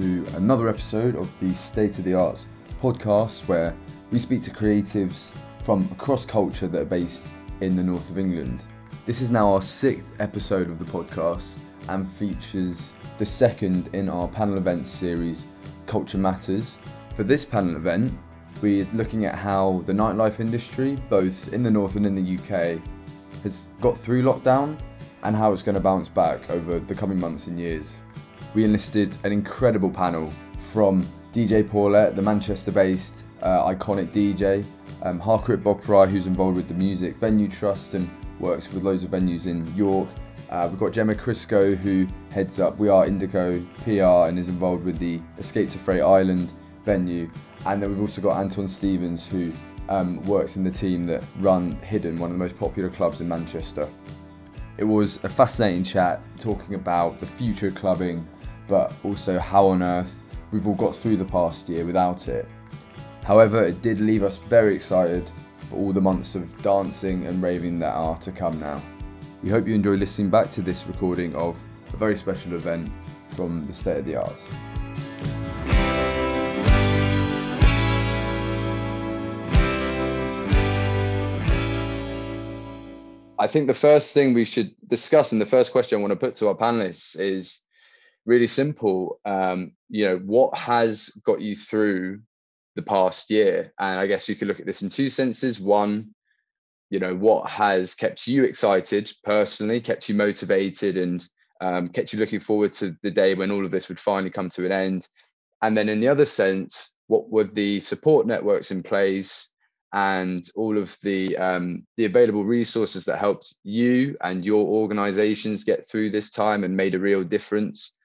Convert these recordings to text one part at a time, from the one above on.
to another episode of the State of the Arts podcast where we speak to creatives from across culture that are based in the north of England. This is now our sixth episode of the podcast and features the second in our panel event series, Culture Matters. For this panel event, we're looking at how the nightlife industry, both in the north and in the UK, has got through lockdown and how it's going to bounce back over the coming months and years. We enlisted an incredible panel from DJ Paulette, the Manchester based uh, iconic DJ, um, Harkirit Boparai, who's involved with the Music Venue Trust and works with loads of venues in York. Uh, we've got Gemma Crisco, who heads up We Are Indigo PR and is involved with the Escape to Freight Island venue. And then we've also got Anton Stevens, who um, works in the team that run Hidden, one of the most popular clubs in Manchester. It was a fascinating chat talking about the future of clubbing, but also how on earth we've all got through the past year without it. However, it did leave us very excited for all the months of dancing and raving that are to come now. We hope you enjoy listening back to this recording of a very special event from the State of the Arts. I think the first thing we should discuss and the first question I want to put to our panelists is really simple. Um, you know, what has got you through the past year? And I guess you could look at this in two senses. One, you know, what has kept you excited personally, kept you motivated, and um, kept you looking forward to the day when all of this would finally come to an end? And then, in the other sense, what were the support networks in place and all of the um, the available resources that helped you and your organizations get through this time and made a real difference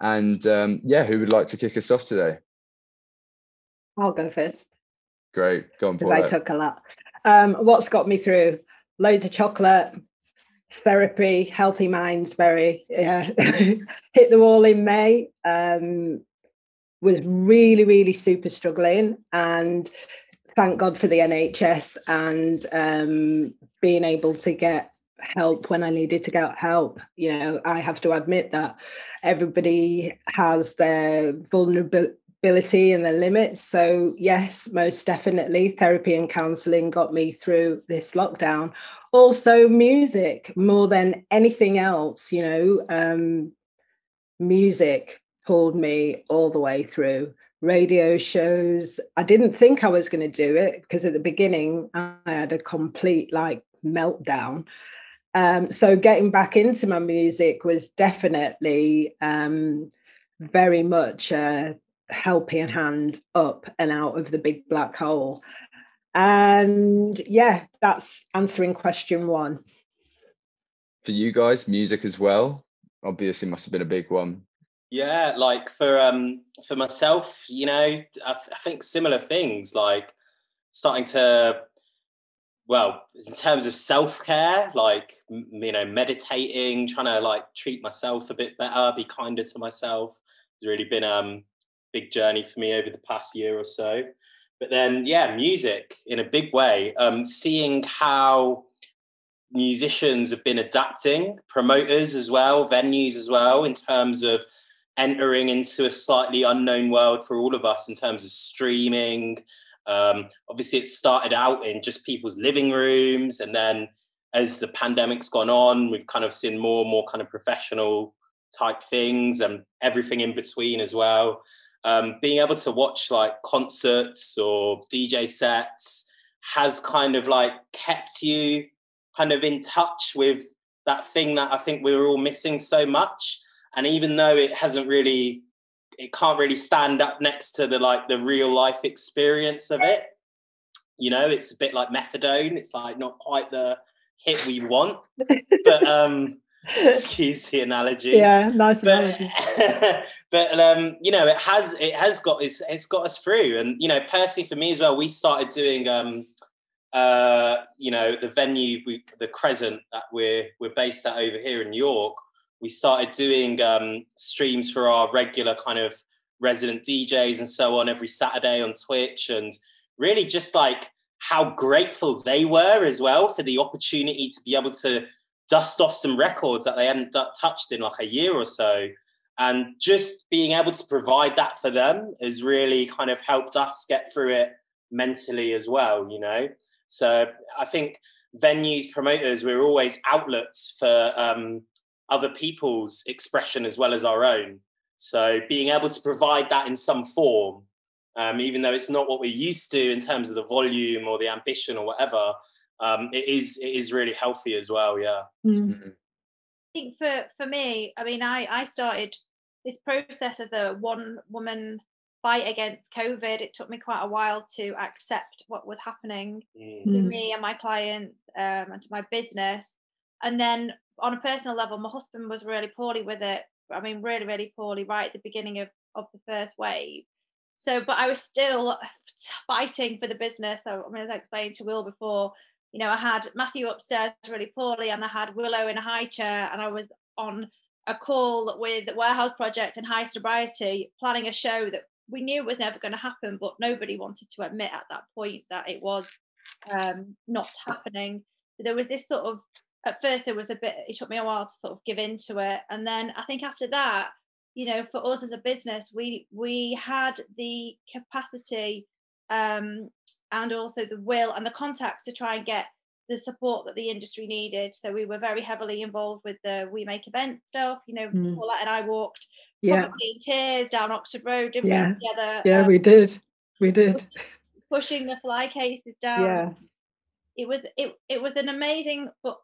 and um, yeah who would like to kick us off today? I'll go first. Great. Go on Paul. i took a lot. Um, what's got me through? Loads of chocolate therapy healthy minds very yeah hit the wall in may. Um, was really really super struggling and thank God for the NHS and um, being able to get help when I needed to get help. You know, I have to admit that everybody has their vulnerability and their limits. So, yes, most definitely, therapy and counseling got me through this lockdown. Also, music more than anything else, you know, um, music pulled me all the way through radio shows. I didn't think I was going to do it because at the beginning I had a complete like meltdown. Um, so getting back into my music was definitely um, very much a helping hand up and out of the big black hole. And yeah, that's answering question one. For you guys, music as well, obviously must have been a big one. Yeah, like for um for myself, you know, I, I think similar things like starting to well in terms of self-care like you know meditating trying to like treat myself a bit better be kinder to myself has really been um big journey for me over the past year or so but then yeah music in a big way um seeing how musicians have been adapting promoters as well venues as well in terms of entering into a slightly unknown world for all of us in terms of streaming. Um, obviously, it started out in just people's living rooms, and then as the pandemic's gone on, we've kind of seen more and more kind of professional type things and everything in between as well. Um, being able to watch like concerts or DJ sets has kind of like kept you kind of in touch with that thing that I think we were all missing so much and even though it hasn't really it can't really stand up next to the like the real life experience of it. You know it's a bit like methadone. It's like not quite the hit we want. But um excuse the analogy. Yeah nice but, analogy. but um you know it has it has got it's, it's got us through. And you know personally for me as well we started doing um uh you know the venue we, the crescent that we're we're based at over here in york we started doing um, streams for our regular kind of resident DJs and so on every Saturday on Twitch, and really just like how grateful they were as well for the opportunity to be able to dust off some records that they hadn't touched in like a year or so. and just being able to provide that for them has really kind of helped us get through it mentally as well you know so i think venues promoters we're always outlets for um, other people's expression as well as our own so being able to provide that in some form um, even though it's not what we're used to in terms of the volume or the ambition or whatever um, it is it is really healthy as well yeah mm-hmm. I think for for me, I mean, I I started this process of the one woman fight against COVID. It took me quite a while to accept what was happening mm. to me and my clients um, and to my business. And then on a personal level, my husband was really poorly with it. I mean, really, really poorly right at the beginning of, of the first wave. So, but I was still fighting for the business. So, I mean, as I explained to Will before, you know, I had Matthew upstairs really poorly, and I had Willow in a high chair, and I was on a call with Warehouse Project and Highsnobiety, planning a show that we knew was never going to happen, but nobody wanted to admit at that point that it was um, not happening. So there was this sort of, at first, there was a bit, it took me a while to sort of give into it. And then I think after that, you know, for us as a business, we we had the capacity um, and also the will and the contacts to try and get the support that the industry needed. So we were very heavily involved with the We Make Event stuff. You know, mm. Paulette and I walked yeah. in tears down Oxford Road, didn't yeah. we, together? Yeah, um, we did. We did. Pushing the fly cases down. Yeah. It was it it was an amazing but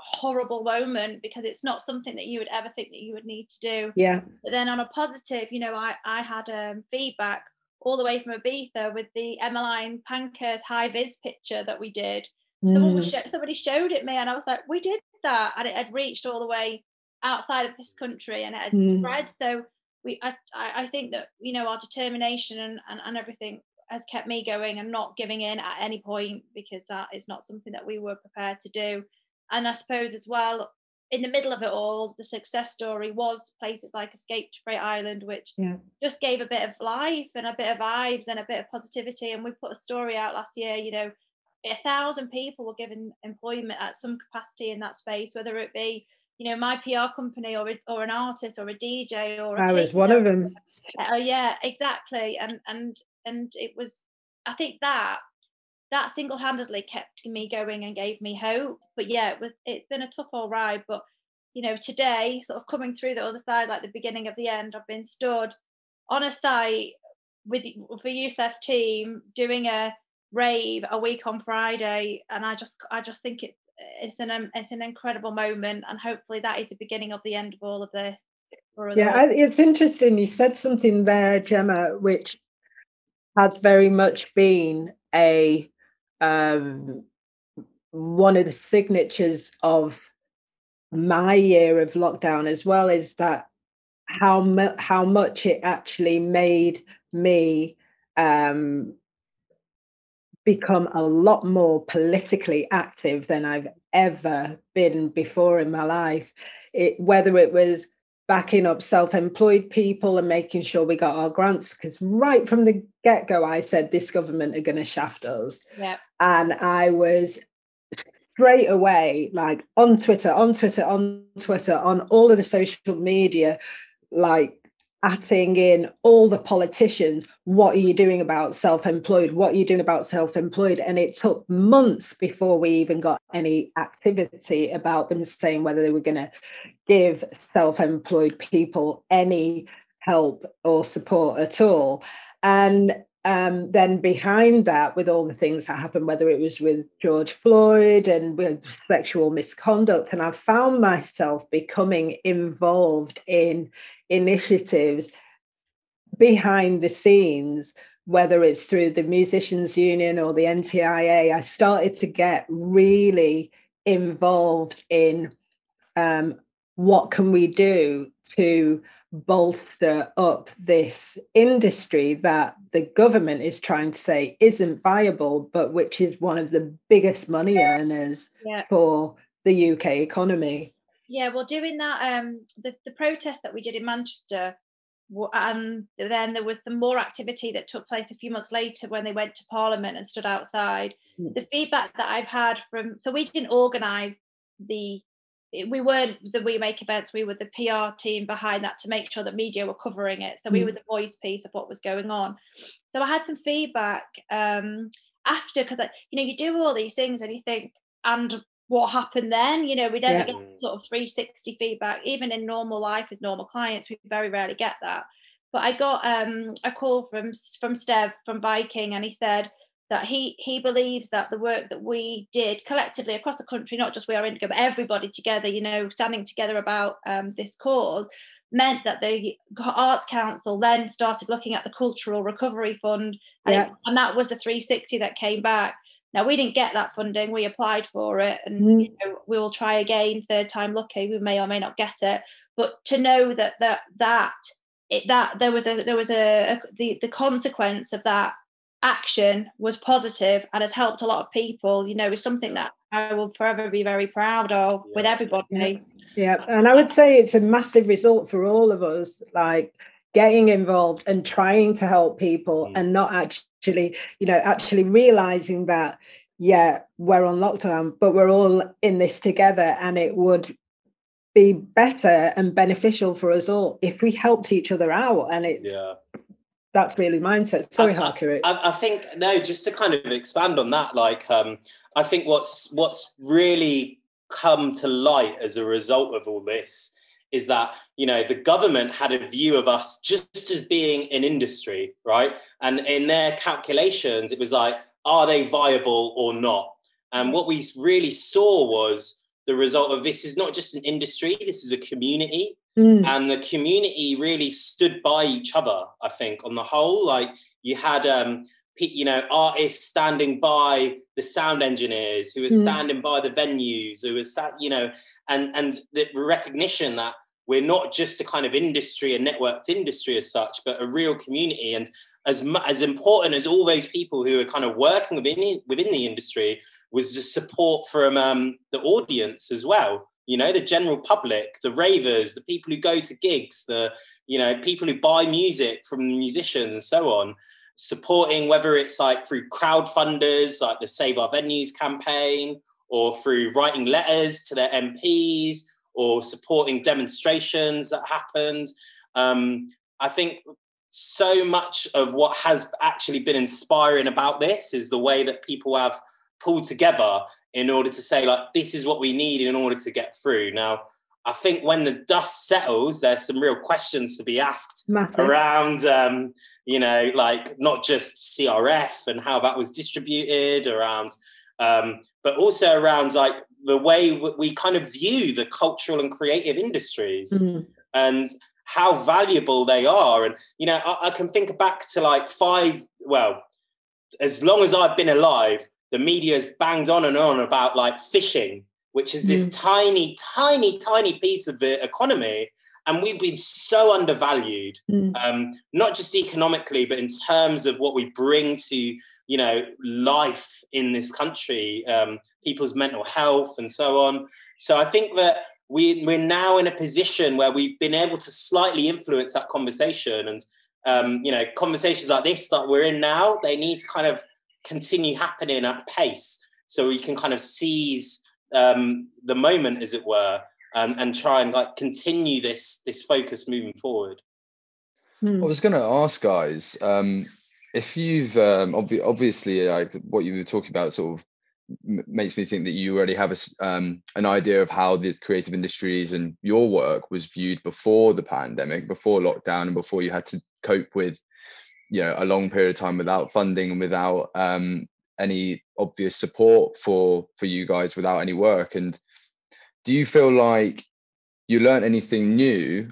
horrible moment because it's not something that you would ever think that you would need to do. Yeah. But then on a positive, you know, I I had um, feedback all the way from Ibiza with the Emmeline Pankhurst high vis picture that we did. Mm. Somebody showed it me, and I was like, "We did that," and it had reached all the way outside of this country, and it had mm. spread. So we, I, I think that you know our determination and, and and everything has kept me going and not giving in at any point because that is not something that we were prepared to do. And I suppose as well, in the middle of it all, the success story was places like Escape to Freight Island, which yeah. just gave a bit of life and a bit of vibes and a bit of positivity. And we put a story out last year, you know, a thousand people were given employment at some capacity in that space, whether it be, you know, my PR company or or an artist or a DJ or a I was one of them. Oh yeah, exactly. And and and it was I think that that single-handedly kept me going and gave me hope. But yeah it was it's been a tough old ride but you know today sort of coming through the other side like the beginning of the end i've been stood on a site with for Youssef's team doing a rave a week on friday and i just i just think it it's an it's an incredible moment and hopefully that is the beginning of the end of all of this yeah it's interesting you said something there gemma which has very much been a um, one of the signatures of my year of lockdown as well is that how mu- how much it actually made me um, become a lot more politically active than I've ever been before in my life. It, whether it was backing up self-employed people and making sure we got our grants because right from the get-go i said this government are going to shaft us yeah. and i was straight away like on twitter on twitter on twitter on all of the social media like atting in all the politicians what are you doing about self-employed? What are you doing about self-employed? And it took months before we even got any activity about them saying whether they were going to give self-employed people any help or support at all. And um, then behind that, with all the things that happened, whether it was with George Floyd and with sexual misconduct, and I found myself becoming involved in initiatives behind the scenes, whether it's through the Musicians Union or the NTIA. I started to get really involved in um, what can we do to bolster up this industry that the government is trying to say isn't viable, but which is one of the biggest money earners yeah. for the UK economy. Yeah, well, doing that, um, the, the protest that we did in Manchester, and um, then there was the more activity that took place a few months later when they went to Parliament and stood outside. Mm. The feedback that I've had from, so we didn't organise the we weren't the we make events we were the pr team behind that to make sure that media were covering it. So we were mm. the voice piece of what was going on. So i had some feedback um after because you know you do all these things and you think and what happened then? You know we never yeah. get sort of 360 feedback. Even in normal life with normal clients we very rarely get that. But i got um a call from from stev from viking and he said that he he believes that the work that we did collectively across the country, not just we are Indigo, but everybody together, you know, standing together about um, this cause, meant that the Arts Council then started looking at the Cultural Recovery Fund, and, yeah. it, and that was the 360 that came back. Now we didn't get that funding; we applied for it, and mm. you know, we will try again. Third time lucky, we may or may not get it. But to know that that that it, that there was a there was a, a the the consequence of that action was positive and has helped a lot of people, you know, is something that I will forever be very proud of yeah. with everybody. Yeah. yeah. And I would say it's a massive result for all of us, like getting involved and trying to help people mm. and not actually, you know, actually realizing that, yeah, we're on lockdown, but we're all in this together and it would be better and beneficial for us all if we helped each other out. And it's yeah that's really mindset. Sorry, Harker. I, I, think no, just to kind of expand on that, like um, I think what's what's really come to light as a result of all this is that you know the government had a view of us just as being an industry, right? And in their calculations, it was like, are they viable or not? And what we really saw was the result of this is not just an industry, this is a community. Mm. And the community really stood by each other, I think, on the whole. Like you had um, you know, artists standing by the sound engineers, who were mm. standing by the venues, who were sat, you know, and and the recognition that we're not just a kind of industry, a networked industry as such, but a real community. And as as important as all those people who are kind of working within within the industry was the support from um, the audience as well you know the general public the ravers the people who go to gigs the you know people who buy music from the musicians and so on supporting whether it's like through crowdfunders like the save our venues campaign or through writing letters to their mps or supporting demonstrations that happens um, i think so much of what has actually been inspiring about this is the way that people have pulled together in order to say like this is what we need in order to get through. Now i think when the dust settles there's some real questions to be asked around um, you know like not just crf and how that was distributed around um, but also around like the way we kind of view the cultural and creative industries mm-hmm. and how valuable they are. And you know I, I can think back to like five well as long as i've been alive the media's banged on and on about like fishing, which is this mm. tiny, tiny, tiny piece of the economy. And we've been so undervalued, mm. um, not just economically, but in terms of what we bring to, you know, life in this country, um, people's mental health and so on. So I think that we, we're now in a position where we've been able to slightly influence that conversation. And, um, you know, conversations like this that we're in now, they need to kind of continue happening at pace so we can kind of seize um, the moment as it were um, and try and like continue this this focus moving forward hmm. i was going to ask guys um, if you've um, ob- obviously like what you were talking about sort of makes me think that you already have a, um, an idea of how the creative industries and your work was viewed before the pandemic before lockdown and before you had to cope with you know a long period of time without funding and without um, any obvious support for for you guys without any work. And do you feel like you learned anything new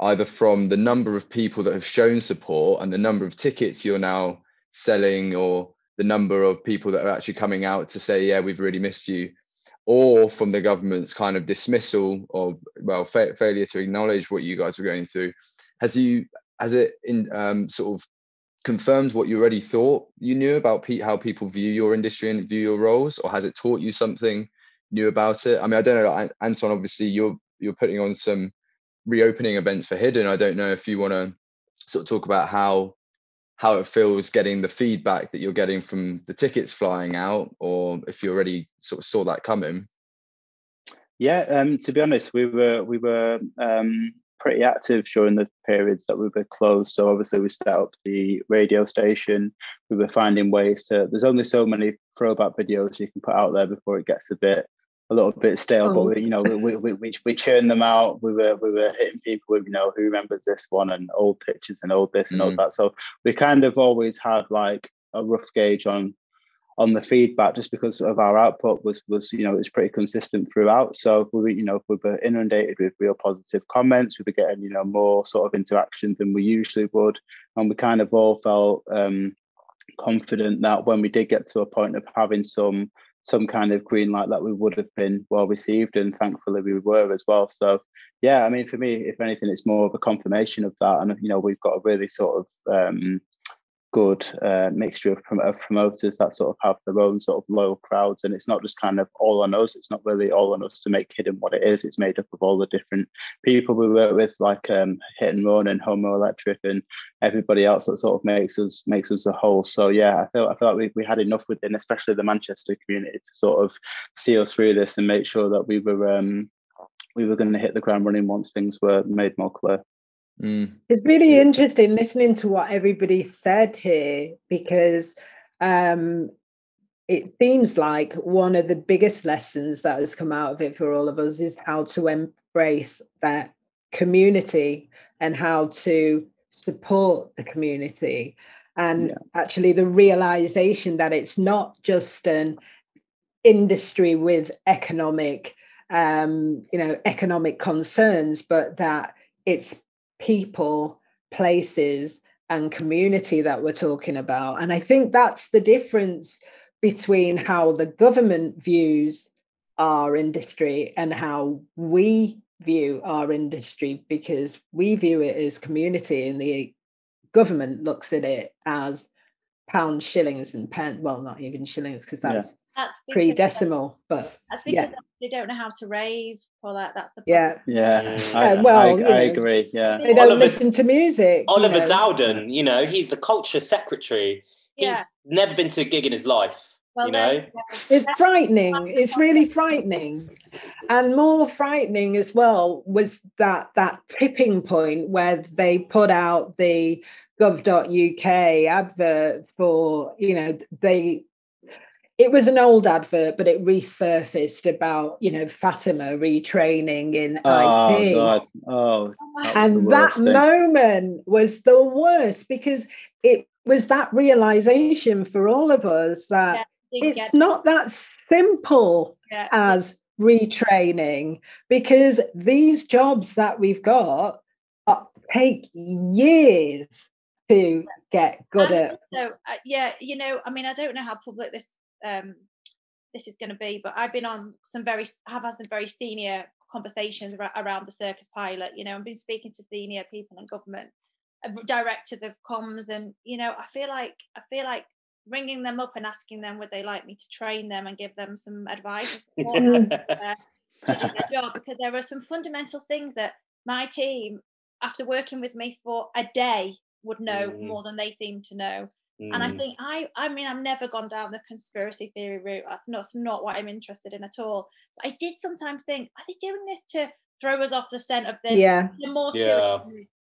either from the number of people that have shown support and the number of tickets you're now selling or the number of people that are actually coming out to say yeah we've really missed you or from the government's kind of dismissal or well fa- failure to acknowledge what you guys were going through? Has you has it in um, sort of confirmed what you already thought you knew about pe- how people view your industry and view your roles, or has it taught you something new about it? I mean, I don't know, Anton. Obviously, you're you're putting on some reopening events for Hidden. I don't know if you want to sort of talk about how how it feels getting the feedback that you're getting from the tickets flying out, or if you already sort of saw that coming. Yeah, um, to be honest, we were we were um, pretty active during the periods that we were closed. So obviously we set up the radio station. We were finding ways to. There's only so many throwback videos you can put out there before it gets a bit a little bit stale. Oh. But we, you know, we, we we we churned them out. We were we were hitting people with you know who remembers this one and old pictures and old this and mm. all that. So we kind of always had like a rough gauge on on the feedback just because of our output was was you know it's pretty consistent throughout. So we you know we were inundated with real positive comments we were getting you know more sort of interaction than we usually would. And we kind of all felt um, confident that when we did get to a point of having some some kind of green light that we would have been well received and thankfully we were as well. So yeah i mean for me if anything it's more of a confirmation of that. And you know we've got a really sort of um, good uh, mixture of, prom- of, promoters that sort of have their own sort of loyal crowds and it's not just kind of all on us it's not really all on us to make hidden what it is it's made up of all the different people we work with like um, hit and run and homo electric and everybody else that sort of makes us makes us a whole. So yeah i feel i feel like we, we had enough within especially the manchester community to sort of see us through this and make sure that we were um, we were going to hit the ground running once things were made more clear Mm. It's really interesting listening to what everybody said here because um, it seems like one of the biggest lessons that has come out of it for all of us is how to embrace that community and how to support the community and yeah. actually the realization that it's not just an industry with economic um, you know economic concerns but that it's people, places, and community that we're talking about. And I think that's the difference between how the government views our industry and how we view our industry because we view it as community and the government looks at it as pounds, shillings, and pence. Well, not even shillings because that's, yeah. that's pre-decimal. But yeah. They don't know how to rave for that. That's the problem. yeah, yeah. I, well, I, I know, agree. Yeah, they don't Oliver, listen to music. Oliver you know. Dowden, you know, he's the culture secretary. Yeah. He's never been to a gig in his life. Well, you know, it's frightening. It's really frightening, and more frightening as well was that that tipping point where they put out the gov.uk advert for you know they it was an old advert, but it resurfaced about you know Fatima retraining in oh, IT. God. Oh, and that thing. moment was the worst because it was that realization for all of us that yeah, it's not that simple yeah. as retraining because these jobs that we've got are, take years to get good and at. So, uh, yeah, you know, I mean, I don't know how public this um, this is going to be. But I've been on some very, have had some very senior conversations around the circus pilot. You know, I've been speaking to senior people in government, directors of comms, and you know, I feel like I feel like ringing them up and asking them would they like me to train them and give them some advice to do their job because there are some fundamental things that my team, after working with me for a day, would know mm. more than they seem to know. Mm. And I mm. think I I mean I've never gone down the conspiracy theory route. That's not, that's not what I'm interested in at all. But I did sometimes think, are they doing this to throw us off the scent of this? Yeah. more yeah.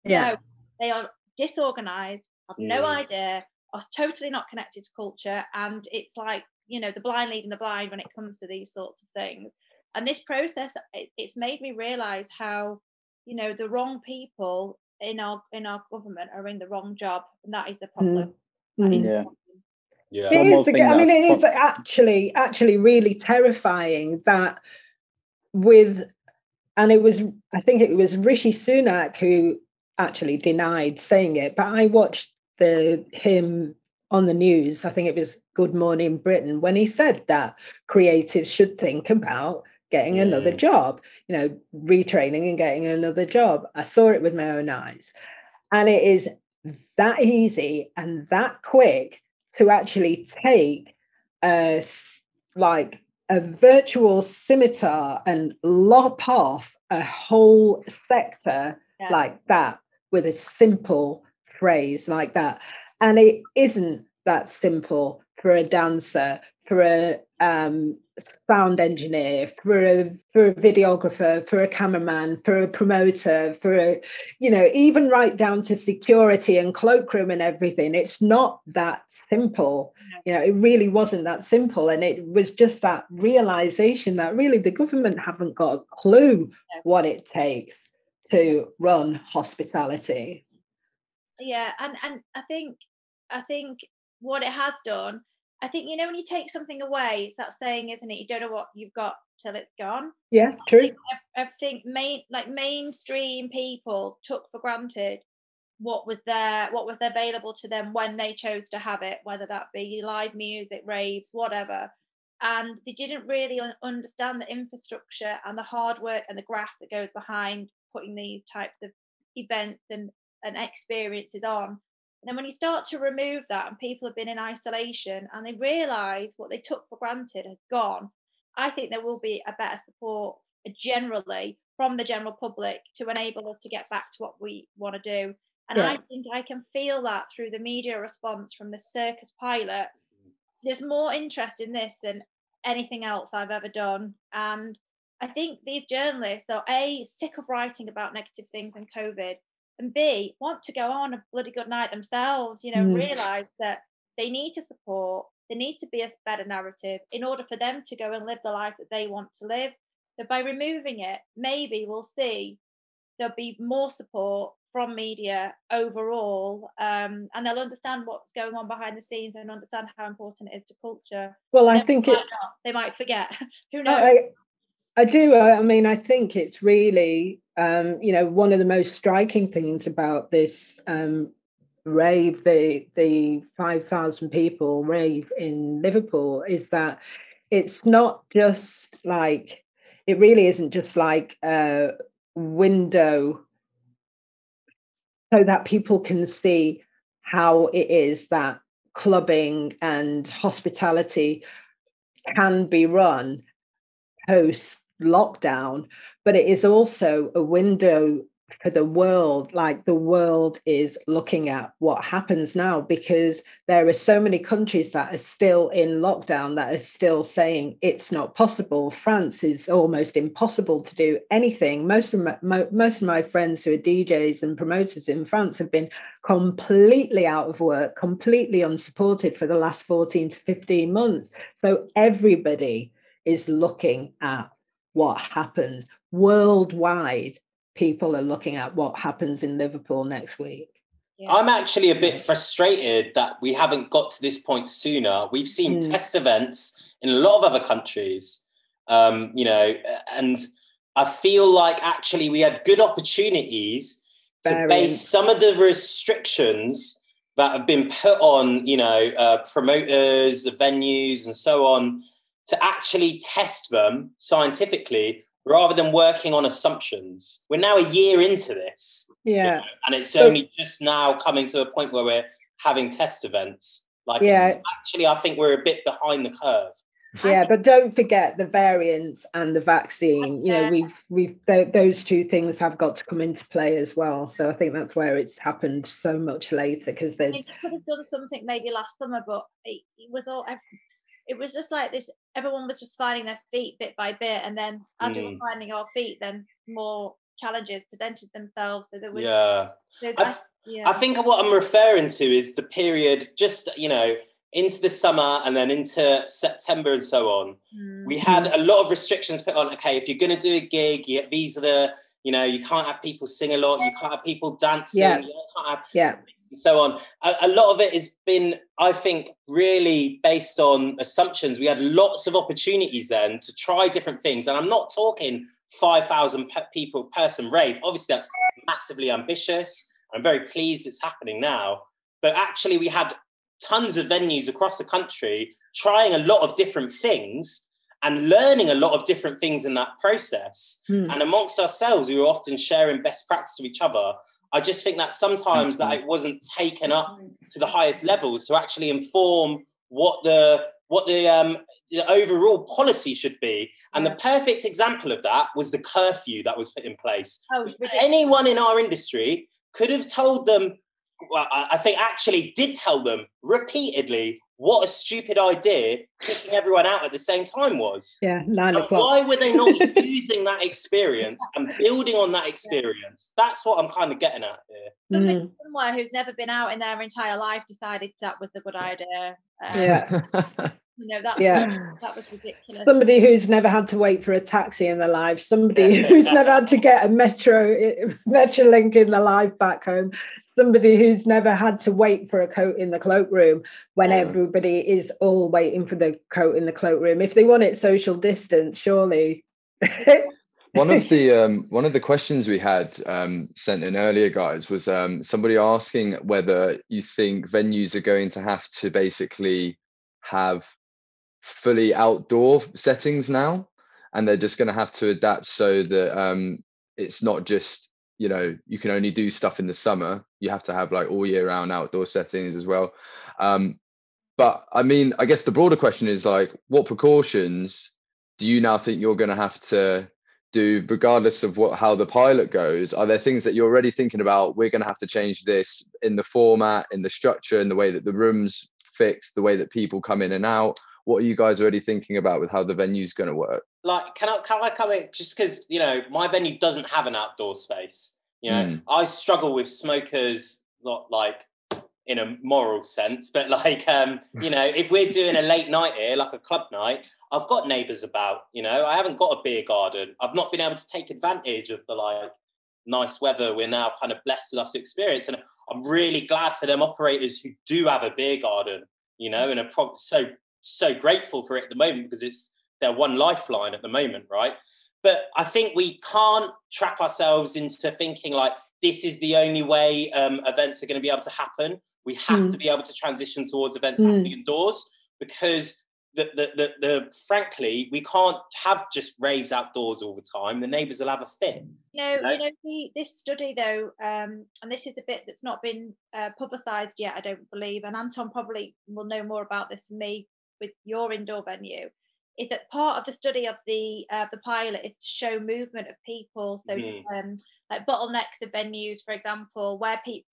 yeah. No, they are disorganized, have no mm. idea, are totally not connected to culture. And it's like, you know, the blind leading the blind when it comes to these sorts of things. And this process, it, it's made me realize how, you know, the wrong people in our in our government are in the wrong job. And that is the problem. Mm Mm. Yeah. Yeah. It is, I mean, it is actually actually really terrifying that with, and it was I think it was Rishi Sunak who actually denied saying it, but I watched the him on the news. I think it was Good Morning Britain when he said that creatives should think about getting another mm. job, you know, retraining and getting another job. I saw it with my own eyes, and it is that easy and that quick to actually take a like a virtual scimitar and lop off a whole sector yeah. like that with a simple phrase like that and it isn't that simple for a dancer for a um sound engineer, for a for a videographer, for a cameraman, for a promoter, for a you know, even right down to security and cloakroom and everything. It's not that simple. You know, it really wasn't that simple. And it was just that realization that really the government haven't got a clue what it takes to run hospitality. Yeah, and and I think I think what it has done I think you know when you take something away, that's saying, isn't it? You don't know what you've got till it's gone. Yeah, true. I think, main like mainstream people took for granted what was there, what was available to them when they chose to have it, whether that be live music, raves, whatever. And they didn't really understand the infrastructure and the hard work and the graft that goes behind putting these types of events and, and experiences on. And then when you start to remove that and people have been in isolation and they realise what they took for granted has gone, I think there will be a better support generally from the general public to enable us to get back to what we want to do. And yeah. I think I can feel that through the media response from the circus pilot. There's more interest in this than anything else I've ever done. And I think these journalists are A, sick of writing about negative things and COVID, and B, want to go on a bloody good night themselves, you know, mm. realize that they need to support, there needs to be a better narrative in order for them to go and live the life that they want to live. But by removing it, maybe we'll see there'll be more support from media overall, um, and they'll understand what's going on behind the scenes and understand how important it is to culture. Well, I think it, not, they might forget. Who knows? I, I do. I mean, I think it's really, um, you know, one of the most striking things about this um, rave, the the five thousand people rave in Liverpool, is that it's not just like it really isn't just like a window so that people can see how it is that clubbing and hospitality can be run post lockdown, but it is also a window for the world like the world is looking at what happens now because there are so many countries that are still in lockdown that are still saying it's not possible. France is almost impossible to do anything. Most of my, most of my friends who are djs and promoters in france have been completely out of work completely unsupported for the last 14 to 15 months. So everybody is looking at what happens worldwide. People are looking at what happens in Liverpool next week. Yeah. I'm actually a bit frustrated that we haven't got to this point sooner. We've seen mm. test events in a lot of other countries, um, you know, and I feel like actually we had good opportunities Very. to base some of the restrictions that have been put on, you know, uh, promoters, venues, and so on to actually test them scientifically rather than working on assumptions. We're now a year into this. Yeah. You know, and it's only just now coming to a point where we're having test events. Like yeah. actually I think we're a bit behind the curve. Yeah, but don't forget the variant and the vaccine. You know, we've we've th- those two things have got to come into play as well. So I think that's where it's happened so much later because they could have done something maybe last summer, but it, with all it was just like this everyone was just finding their feet bit by bit and then as mm. we were mm. finding our feet then more challenges presented themselves so there was yeah. So I, yeah. I think what i'm referring to is the period just you know into the summer and then into september and so on mm. we had a lot of restrictions put on okay if you're going to do a gig you, these are the you know you can't have people sing a lot you can't have people dancing yeah. you can't have yeah and so on. A, a, lot of it has been, I think, really based on assumptions. We had lots of opportunities then to try different things. And I'm not talking 5,000 pe- people person rave. Obviously, that's massively ambitious. I'm very pleased it's happening now. But actually, we had tons of venues across the country trying a lot of different things and learning a lot of different things in that process. Hmm. And amongst ourselves, we were often sharing best practice with each other. I just think that sometimes that it wasn't taken up to the highest levels to actually inform what the what the um, the overall policy should be. And the perfect example of that was the curfew that was put in place. Oh, Anyone in our industry could have told them. Well, I think actually did tell them repeatedly what a stupid idea kicking everyone out at the same time was. Yeah, nine And o'clock. why were they not using that experience and building on that experience? That's what I'm kind of getting at here. Somebody Mm, somewhere who's never been out in their entire life decided that was a good idea. Um, yeah, You know, that's yeah. that was ridiculous. Somebody who's never had to wait for a taxi in their life. Somebody Yeah. who's never had to get a metro metro link in their life back home. Somebody who's never had to wait for a coat in the cloakroom when Yeah. everybody is all waiting for the coat in the cloakroom. If they want it social distance, surely. one of the um, one of the questions we had um, sent in earlier, guys, was um, somebody asking whether you think venues are going to have to basically have fully outdoor settings now, and they're just going to have to adapt so that um, it's not just you know you can only do stuff in the summer. You have to have like all year round outdoor settings as well. Um, but I mean, I guess the broader question is like, what precautions do you now think you're going to have to do regardless of what how the pilot goes are there things that you're already thinking about we're going to have to change this in the format in the structure in the way that the rooms fixed the way that people come in and out what are you guys already thinking about with how the venue's going to work Like, can I can I come in just because you know my venue doesn't have an outdoor space. You know, Mm. I struggle with smokers, not like in a moral sense, but like um, you know, if we're doing a late night here, like a club night, I've got neighbours about. You know, I haven't got a beer garden. I've not been able to take advantage of the like nice weather we're now kind of blessed enough to experience, and I'm really glad for them operators who do have a beer garden. You know, and are pro- so so grateful for it at the moment because it's their one lifeline at the moment, right? But I think we can't trap ourselves into thinking like this is the only way um, events are going to be able to happen. We have Mm. to be able to transition towards events Mm. happening indoors because the, the, the, the frankly we can't have just raves outdoors all the time. The neighbours will have a fit. You know, No? you know the, this study though, um, and this is the bit that's not been uh, publicised yet. I don't believe, and Anton probably will know more about this than me with your indoor venue. Is that part of the study of the uh, the pilot is to show movement of people, so Mhm. um, like bottlenecks of venues, for example, where people.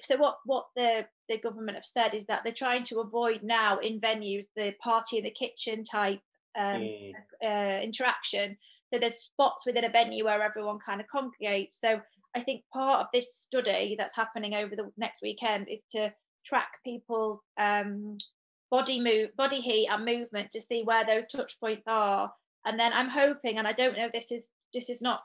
So what what the the government have said is that they're trying to avoid now in venues the party in the kitchen type um, Mm. uh, interaction. So there's spots within a venue where everyone kind of congregates. So I think part of this study that's happening over the next weekend is to track people um, body move, body heat and movement to see where those touch points are. And then I'm hoping, and I don't know this is this is not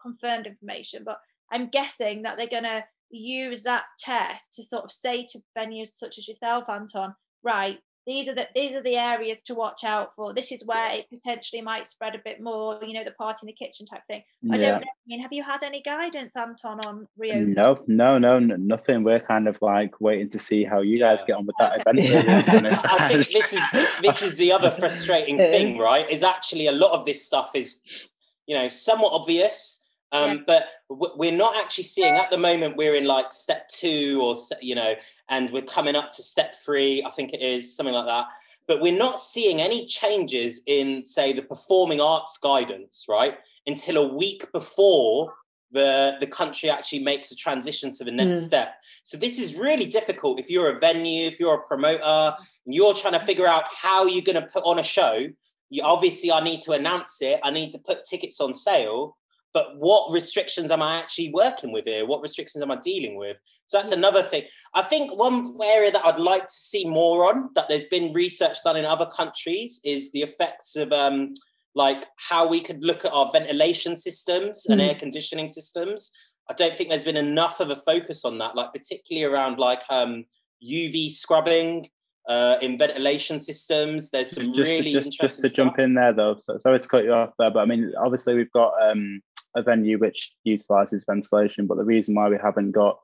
confirmed information, but I'm guessing that they're going to use that test to sort of say to venues such as yourself, Anton, right, these are the these are the areas to watch out for. This is where it potentially might spread a bit more. You know, the party in the kitchen type thing. I Yeah. don't know. I mean, have you had any guidance, Anton, on Rio? No, no, no, n- nothing. We're kind of like waiting to see how you guys get on with that Okay. event. really, to be honest. I think this is this is the other frustrating thing, right? Is actually a lot of this stuff is, you know, somewhat obvious, um, Yeah. but w- we're not actually seeing at the moment. We're in like step two, or you know, and we're coming up to step three. I think it is something like that. But we're not seeing any changes in, say, the performing arts guidance, right? Until a week before the the country actually makes a transition to the next Mm. step. So this is really difficult if you're a venue, if you're a promoter, and you're trying to figure out how you're going to put on a show. You obviously I need to announce it. I need to put tickets on sale. But what restrictions am I actually working with here? What restrictions am I dealing with? So that's another thing. I think one area that I'd like to see more on, that there's been research done in other countries, is the effects of um, like how we could look at our ventilation systems and Mm. air conditioning systems. I don't think there's been enough of a focus on that, like particularly around like um, UV scrubbing uh, in ventilation systems. There's some just, really just, interesting just to jump in there though so, sorry to cut you off there but i mean obviously we've got um, a venue which utilizes ventilation but the reason why we haven't got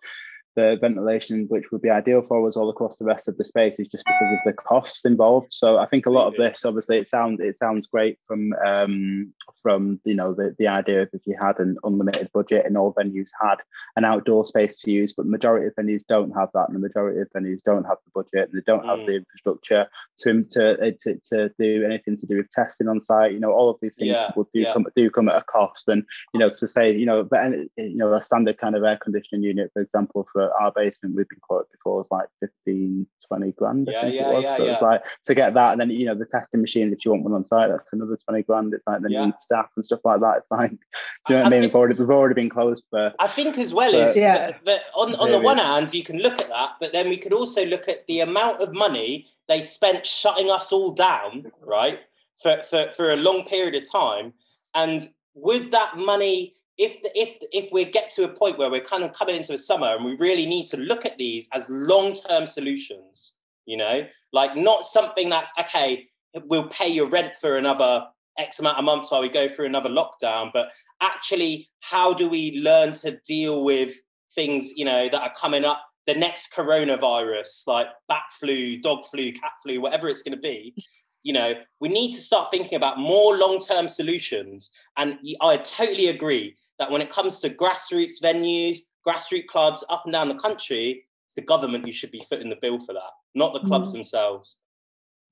the ventilation which would be ideal for us all across the rest of the space is just because of the costs involved so i think a lot of this obviously it sounds it sounds great from um, from you know the, the idea of if you had an unlimited budget and all venues had an outdoor space to use but the majority of venues don't have that and the majority of venues don't have the budget and they don't have Mm. the infrastructure to, to uh, to to do anything to do with testing on site. You know, all of these things Yeah, would do yeah. come do come at a cost. And you know, to say you know, but any- you know, a standard kind of air conditioning unit, for example, for for our basement, we've been quoted before was like 15, 20 grand. Yeah, yeah, yeah. So yeah. it's like to get that, and then you know the testing machines. If you want one on site, that's another twenty grand. It's like the Yeah. need staff and stuff like that. It's like, do you know I- what I, I mean? think- we've already we've already been closed for. I think as well But- is Yeah. that, that on, on the one hand, you can look at that, but then we could also look at the amount of money they spent shutting us all down, right, for, for, for a long period of time. And would that money, if the, if if we get to a point where we're kind of coming into the summer and we really need to look at these as long term solutions, you know, like not something that's okay, we'll pay your rent for another X amount of months while we go through another lockdown, but actually how do we learn to deal with things you know that are coming up? The next coronavirus like bat flu dog flu cat flu whatever it's going to be you know we need to start thinking about more long-term solutions. And i totally agree that when it comes to grassroots venues grassroots clubs up and down the country it's the government who should be footing the bill for that not the clubs Mm. themselves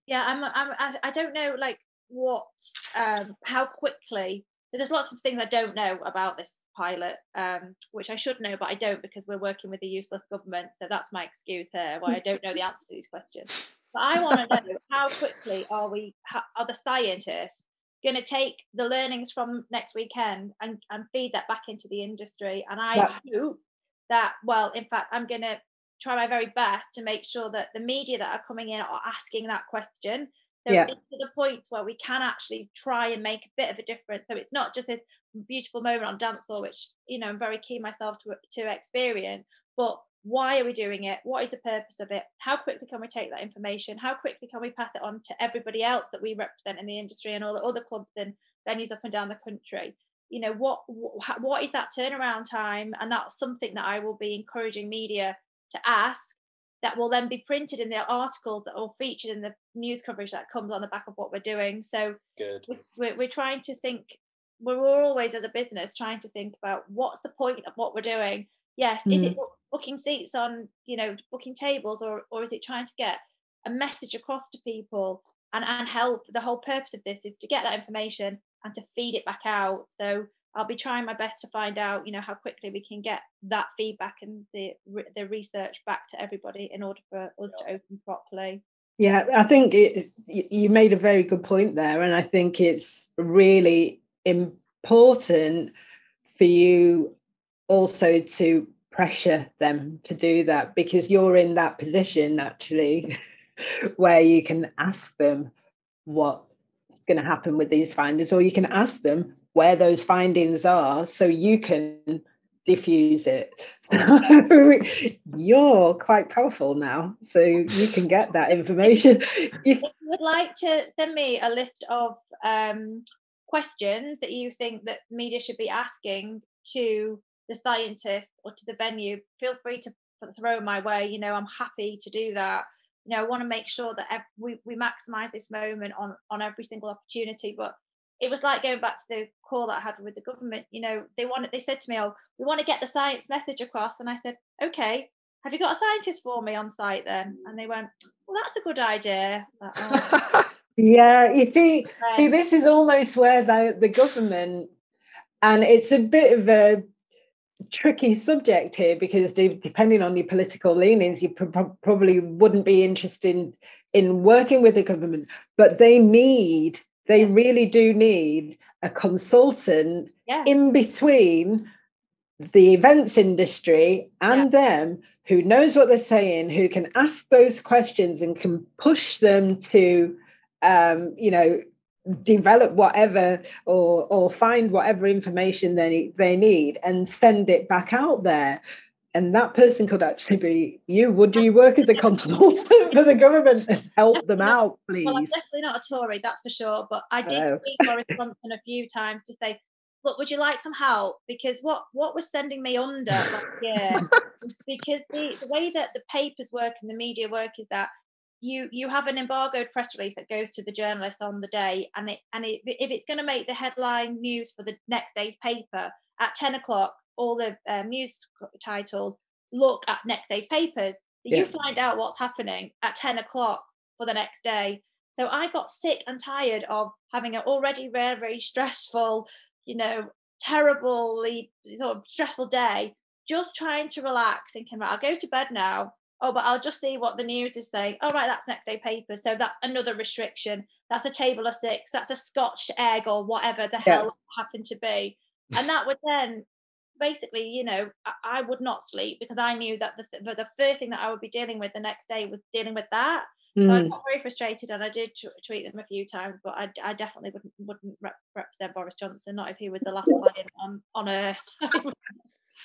yeah i'm, I'm I, don't know like what um how quickly there's lots of things i don't know about this pilot um which i should know but i don't because we're working with the useless government so that's my excuse here why i don't know the answer to these questions but i want to know how quickly are we how, are the scientists going to take the learnings from next weekend and, and feed that back into the industry and i Yeah. hope that well in fact i'm going to try my very best to make sure that the media that are coming in are asking that question. So Yeah. the points where we can actually try and make a bit of a difference. So it's not just this beautiful moment on dance floor, which you know I'm very keen myself to to experience, but why are we doing it? What is the purpose of it? How quickly can we take that information? How quickly can we pass it on to everybody else that we represent in the industry and all the other clubs and venues up and down the country? You know what what, is that turnaround time? And that's something that I will be encouraging media to ask that will then be printed in the article that will featured in the news coverage that comes on the back of what we're doing. So good we're, we're trying to think, we're always as a business trying to think about what's the point of what we're doing. Yes, is it mm-hmm. booking seats on, you know, booking tables or, or is it trying to get a message across to people and, and help? The whole purpose of this is to get that information and to feed it back out. So I'll be trying my best to find out, you know, how quickly we can get that feedback and the the research back to everybody in order for us to open properly. Yeah, I think it, you made a very good point there, and I think it's really important for you also to pressure them to do that because you're in that position actually where you can ask them what's going to happen with these findings, or you can ask them where those findings are so you can diffuse it. you're quite powerful now, so you can get that information. If- you would like to send me a list of um, questions that you think that media should be asking to the scientists or to the venue, feel free to th- throw my way. You know, I'm happy to do that. You know, I want to make sure that ev- we, we maximize this moment on on every single opportunity. But it was like going back to the call that I had with the government. You know, they wanted they said to me, "Oh, we want to get the science message across," and I said, "Okay." Have you got a scientist for me on site then? And they went, Well, that's a good idea. Like, "Oh, yeah, you see, see, this is almost where the, the government, and it's a bit of a tricky subject here because depending on your political leanings, you pro- probably wouldn't be interested in, in working with the government, but they need, they Yeah. really do need a consultant yeah. in between the events industry and them who knows what they're saying who can ask those questions and can push them to um, you know develop whatever or or find whatever information they they need and send it back out there and that person could actually be you would you work as a consultant for the government and help them out please Well, I'm definitely not a Tory, that's for sure. But I did Oh. speak Boris Johnson a few times to say, "Look, would you like some help?" Because what what was sending me under last year, because the, the way that the papers work and the media work is that you you have an embargoed press release that goes to the journalist on the day, and it and it, if it's going to make the headline news for the next day's paper at ten o'clock, all the um, news titles look at next day's papers. So You find out what's happening at ten o'clock for the next day. So I got sick and tired of having an already very, very stressful, you know, terribly sort of stressful day, just trying to relax, thinking, right, I'll go to bed now. Oh, but I'll just see what the news is saying. Oh, right, that's next day paper. So that's another restriction. That's a table of six. That's a Scotch egg or whatever the hell yeah. happened to be. And that would then basically, you know, I, I, would not sleep because I knew that the, the first thing that I would be dealing with the next day was dealing with that. Mm. So I mm. got very frustrated, and I did t- tweet them a few times, but I, I definitely wouldn't wouldn't rep- represent Boris Johnson, not if he was the last client on on earth.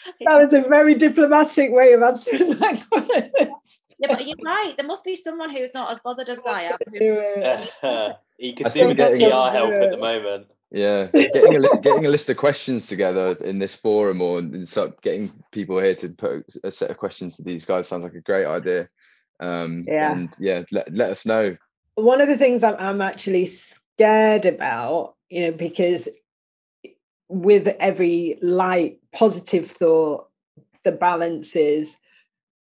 that was a very diplomatic way of answering that question. yeah, but you're right. There must be someone who's not as bothered as I am. Yeah, he could do with the PR help at the moment. Yeah, getting a getting a list of questions together in this forum, or and start getting people here to put a set of questions to these guys sounds like a great idea. Um, yeah, and yeah, let let us know. One of the things I'm, I'm actually scared about, you know, because with every light positive thought, the balance is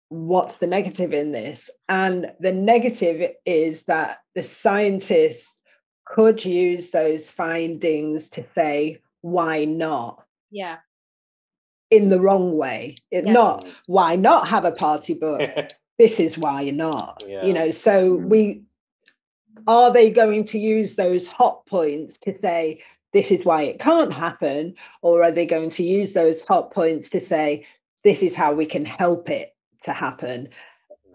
what's the negative in this, and the negative is that the scientists could use those findings to say, why not? Yeah. In the wrong way. It, yeah. Not why not have a party book? this is why you're not. Yeah. You know, so mm. we are they going to use those hot points to say this is why it can't happen? Or are they going to use those hot points to say this is how we can help it to happen?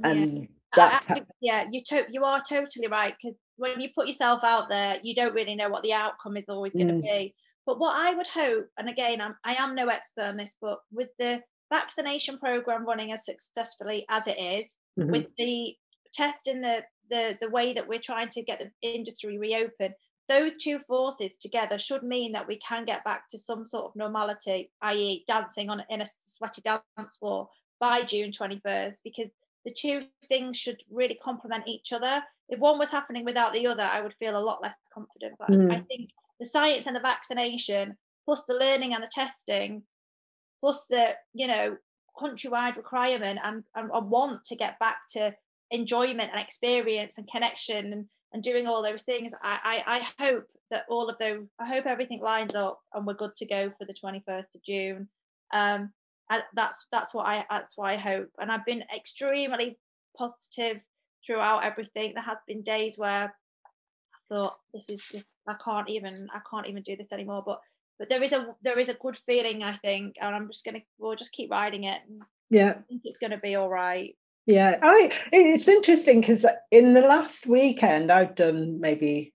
And yeah. that's I, I, yeah, you to, you are totally right because when you put yourself out there, you don't really know what the outcome is always going to mm. be. But what I would hope, and again, I'm, I am no expert on this, but with the vaccination program running as successfully as it is, mm-hmm. with the testing the, the the way that we're trying to get the industry reopened, those two forces together should mean that we can get back to some sort of normality, i.e., dancing on in a sweaty dance floor by June 21st, because the two things should really complement each other. If one was happening without the other, I would feel a lot less confident. But mm. I think the science and the vaccination, plus the learning and the testing, plus the you know countrywide requirement and, and a want to get back to enjoyment and experience and connection and, and doing all those things. I, I, I hope that all of those, I hope everything lines up and we're good to go for the 21st of June. Um, that's that's what I that's what I hope. And I've been extremely positive throughout everything. There have been days where I thought this is I can't even I can't even do this anymore. But but there is a there is a good feeling I think, and I'm just gonna we'll just keep riding it. Yeah, I think it's gonna be all right. Yeah, I it's interesting because in the last weekend I've done maybe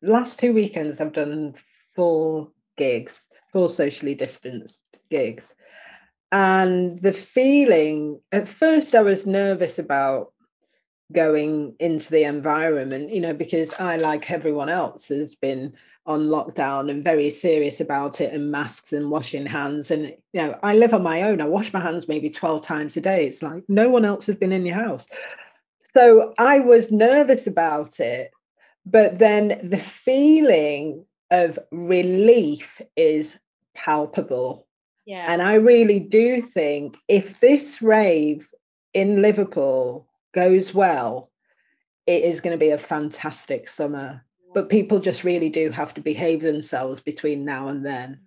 last two weekends I've done four gigs, four socially distanced gigs. And the feeling at first i was nervous about going into the environment you know because i like everyone else has been on lockdown and very serious about it and masks and washing hands. And you know i live on my own. I wash my hands maybe 12 times a day. It's like no one else has been in your house. So i was nervous about it but then the feeling of relief is palpable. Yeah. And I really do think if this rave in Liverpool goes well, it is going to be a fantastic summer. But people just really do have to behave themselves between now and then.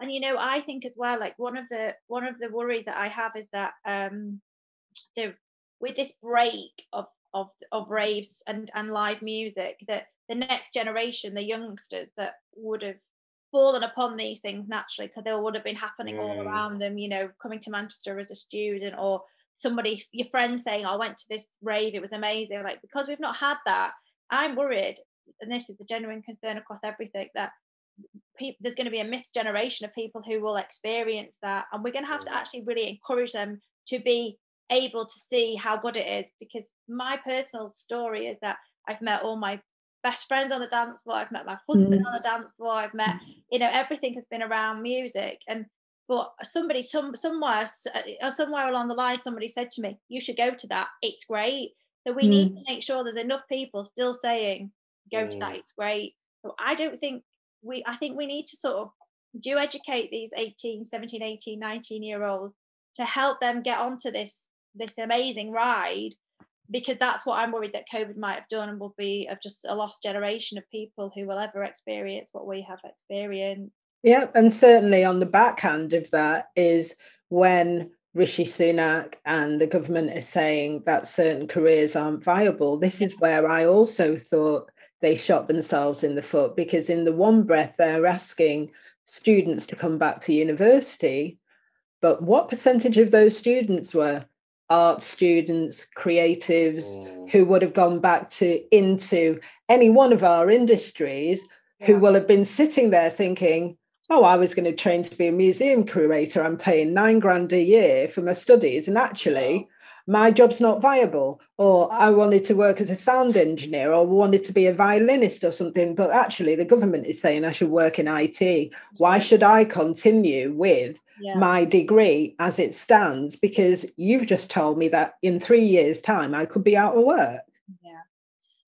And you know, I think as well, like one of the one of the worries that I have is that um the with this break of of of raves and and live music, that the next generation, the youngsters that would have fallen upon these things naturally because they would have been happening mm. all around them, you know, coming to Manchester as a student or somebody, your friend saying, I went to this rave, it was amazing. Like, because we've not had that, I'm worried, and this is the genuine concern across everything, that people, there's going to be a missed generation of people who will experience that. And we're going to have to mm. actually really encourage them to be able to see how good it is because my personal story is that I've met all my best friends on the dance floor. I've met my husband mm. on the dance floor. I've met, you know, everything has been around music. And but somebody, some somewhere, uh, somewhere along the line, somebody said to me, "You should go to that. It's great." So we mm. need to make sure there's enough people still saying, "Go mm. to that. It's great." So I don't think we. I think we need to sort of do educate these 18, 17, 18, 19 year olds to help them get onto this this amazing ride because that's what I'm worried that COVID might have done and will be of just a lost generation of people who will ever experience what we have experienced. Yeah, and certainly on the backhand of that is when Rishi Sunak and the government are saying that certain careers aren't viable. This is where I also thought they shot themselves in the foot because, in the one breath, they're asking students to come back to university. But what percentage of those students were art students, creatives mm. who would have gone back to into any one of our industries yeah. who will have been sitting there thinking, oh, I was going to train to be a museum curator. I'm paying nine grand a year for my studies. And actually, my job's not viable. Or I wanted to work as a sound engineer or wanted to be a violinist or something. But actually, the government is saying I should work in IT. Why should I continue with yeah. my degree as it stands? Because you've just told me that in three years' time, I could be out of work. Yeah.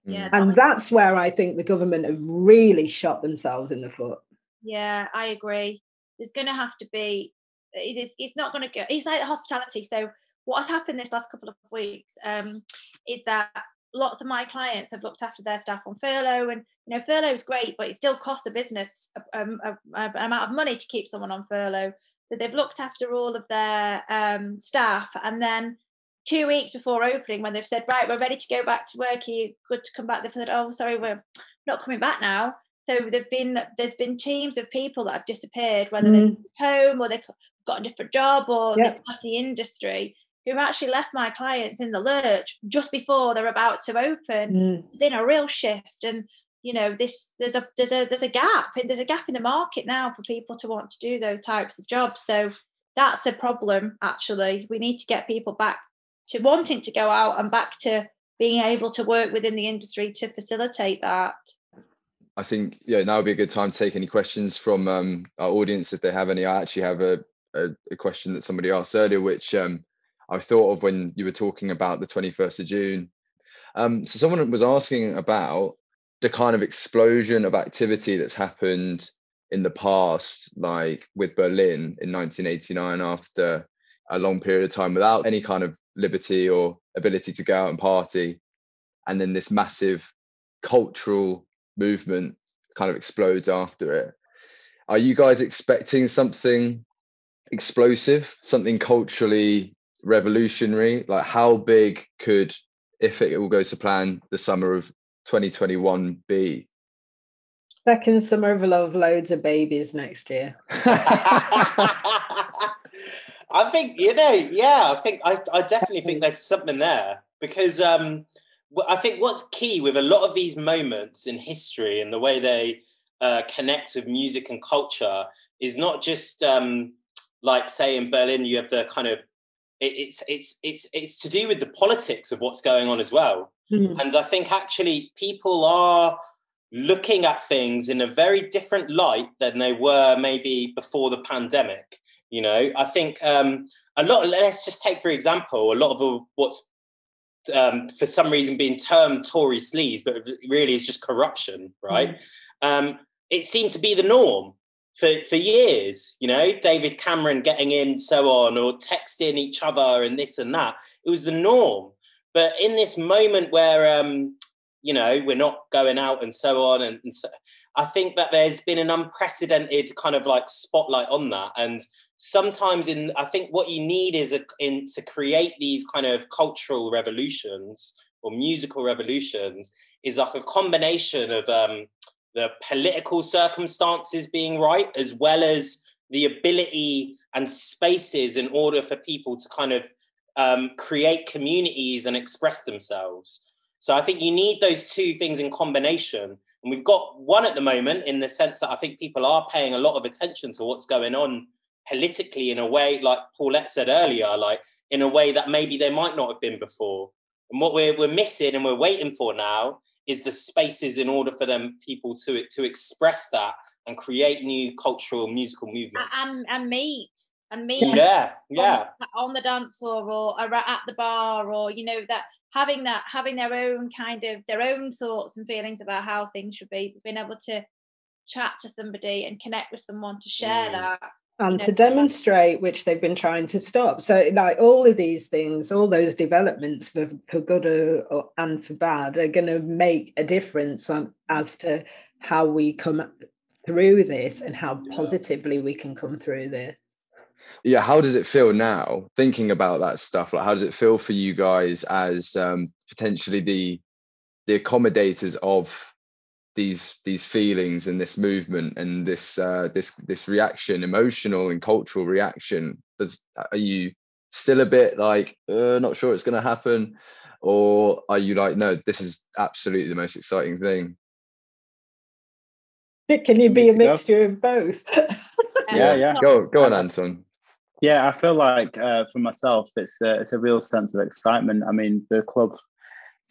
Hmm. Yeah, and that's where I think the government have really shot themselves in the foot. Yeah, I agree. There's going to have to be. It is. It's not going to go. It's like hospitality. So what has happened this last couple of weeks um, is that lots of my clients have looked after their staff on furlough, and you know furlough is great, but it still costs the business an amount of money to keep someone on furlough. So they've looked after all of their um, staff, and then two weeks before opening, when they've said, "Right, we're ready to go back to work. You good to come back?" They've said, "Oh, sorry, we're not coming back now." So there've been there's been teams of people that have disappeared, whether mm. they're home or they've got a different job or yep. they've left the industry, who actually left my clients in the lurch just before they're about to open. Mm. It's been a real shift, and you know this there's a there's a there's a gap there's a gap in the market now for people to want to do those types of jobs. So that's the problem. Actually, we need to get people back to wanting to go out and back to being able to work within the industry to facilitate that. I think yeah, now would be a good time to take any questions from um, our audience if they have any. I actually have a, a, a question that somebody asked earlier, which um, I thought of when you were talking about the 21st of June. Um, so someone was asking about the kind of explosion of activity that's happened in the past, like with Berlin in 1989, after a long period of time without any kind of liberty or ability to go out and party, and then this massive cultural movement kind of explodes after it. Are you guys expecting something explosive, something culturally revolutionary? Like, how big could, if it all goes to plan, the summer of 2021 be? Second summer of love, loads of babies next year. I think you know, yeah. I think I, I definitely think there's something there because um, I think what's key with a lot of these moments in history and the way they uh, connect with music and culture is not just um, like say in Berlin you have the kind of it, it's it's it's it's to do with the politics of what's going on as well. Mm. And I think actually people are looking at things in a very different light than they were maybe before the pandemic. You know, I think um, a lot. Let's just take for example a lot of what's um, for some reason being termed Tory sleaze, but really is just corruption, right? Mm. Um, it seemed to be the norm for, for years, you know, David Cameron getting in, so on, or texting each other and this and that. It was the norm. But in this moment where, um, you know, we're not going out and so on, and, and so, I think that there's been an unprecedented kind of like spotlight on that. And sometimes in i think what you need is a, in to create these kind of cultural revolutions or musical revolutions is like a combination of um, the political circumstances being right as well as the ability and spaces in order for people to kind of um, create communities and express themselves so i think you need those two things in combination and we've got one at the moment in the sense that i think people are paying a lot of attention to what's going on politically in a way, like Paulette said earlier, like in a way that maybe they might not have been before. And what we're, we're missing and we're waiting for now is the spaces in order for them people to to express that and create new cultural musical movements. And and meet and meet yeah yeah. on, on the dance floor or at the bar or you know that having that having their own kind of their own thoughts and feelings about how things should be being able to chat to somebody and connect with someone to share mm. that and to demonstrate which they've been trying to stop. So like all of these things all those developments for, for good or, and for bad are going to make a difference on as to how we come through this and how positively we can come through this yeah, how does it feel now thinking about that stuff? Like, how does it feel for you guys as um, potentially the the accommodators of these these feelings and this movement and this uh, this this reaction, emotional and cultural reaction? Does are you still a bit like uh, not sure it's going to happen, or are you like no, this is absolutely the most exciting thing? Can you be a mixture of both? yeah, yeah. Go go on, Anton. Yeah, I feel like uh, for myself, it's a, it's a real sense of excitement. I mean, the club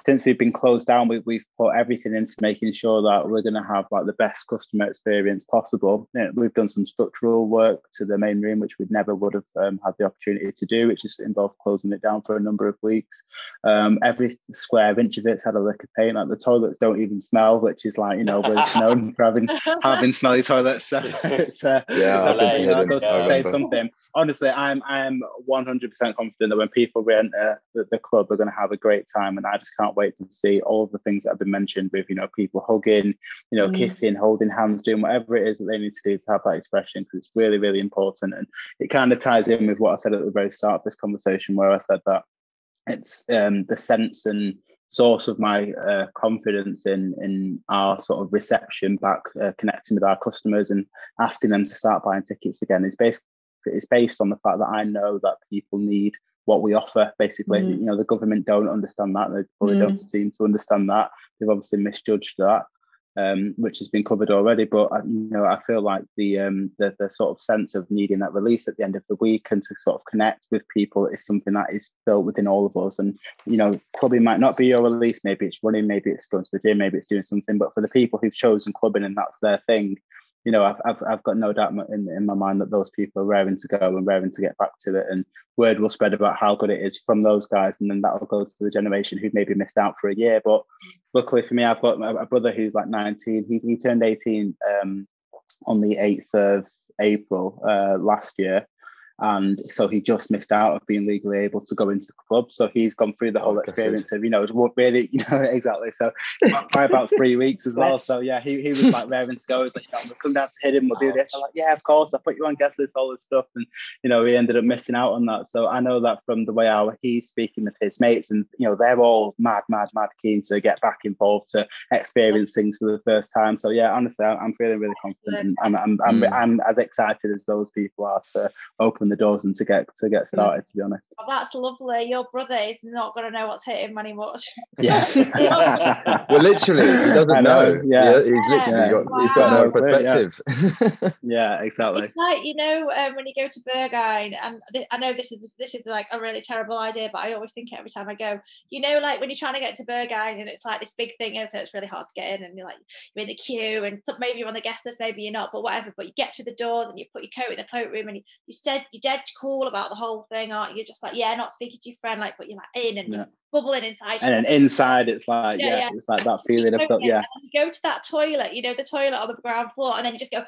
since we've been closed down, we, we've put everything into making sure that we're going to have like the best customer experience possible. You know, we've done some structural work to the main room, which we never would have um, had the opportunity to do, which just involved closing it down for a number of weeks. Um, every square inch of it's had a lick of paint. Like the toilets don't even smell, which is like you know we're known for having having smelly toilets. So it's uh, yeah, you know, goes to say something honestly, I'm I'm 100% confident that when people re-enter the, the club, are going to have a great time, and I just can't wait to see all the things that have been mentioned with you know people hugging, you know, mm. kissing, holding hands, doing whatever it is that they need to do to have that expression because it's really really important, and it kind of ties in with what I said at the very start of this conversation, where I said that it's um, the sense and source of my uh, confidence in in our sort of reception back, uh, connecting with our customers and asking them to start buying tickets again is basically it's based on the fact that I know that people need what we offer. Basically, mm. you know, the government don't understand that. They probably mm. don't seem to understand that. They've obviously misjudged that, um, which has been covered already. But uh, you know, I feel like the, um, the the sort of sense of needing that release at the end of the week and to sort of connect with people is something that is built within all of us. And you know, clubbing might not be your release. Maybe it's running. Maybe it's going to the gym. Maybe it's doing something. But for the people who've chosen clubbing and that's their thing, you know, I've, I've, I've got no doubt in, in my mind that those people are raring to go and raring to get back to it. And word will spread about how good it is from those guys. And then that'll go to the generation who maybe missed out for a year. But luckily for me, I've got a brother who's like 19. He, he turned 18 um, on the 8th of April uh, last year and so he just missed out of being legally able to go into the club. So he's gone through the whole oh, experience of you know what really you know exactly. So by about three weeks as well. So yeah, he, he was like raring to go. He's like, you know, we'll come down to Hidden. We'll do this. I'm like, yeah, of course. I put you on guest list, all this stuff, and you know he ended up missing out on that. So I know that from the way how he's speaking with his mates, and you know they're all mad, mad, mad keen to get back involved to experience things for the first time. So yeah, honestly, I'm feeling really confident, and I'm I'm, I'm, mm. I'm as excited as those people are to open the doors and to get to get started. To be honest, oh, that's lovely. Your brother is not going to know what's hitting money he watches. Yeah. well, literally, he doesn't know. know. Yeah. yeah. he's literally got wow. he's got no perspective. Yeah, yeah exactly. It's like you know um, when you go to Berghain, and th- I know this is this is like a really terrible idea, but I always think it every time I go. You know, like when you're trying to get to Berghain, and it's like this big thing, and so it's really hard to get in, and you're like you're in the queue, and maybe you're on the guest list, maybe you're not, but whatever. But you get through the door, and you put your coat in the cloakroom, and you, you said you're dead cool about the whole thing, aren't you? Just like, yeah, not speaking to your friend, like, but you're like in and yeah. bubbling inside. And then inside, it's like, yeah, yeah, yeah. it's like that feeling of, yeah. You go to that toilet, you know, the toilet on the ground floor, and then you just go,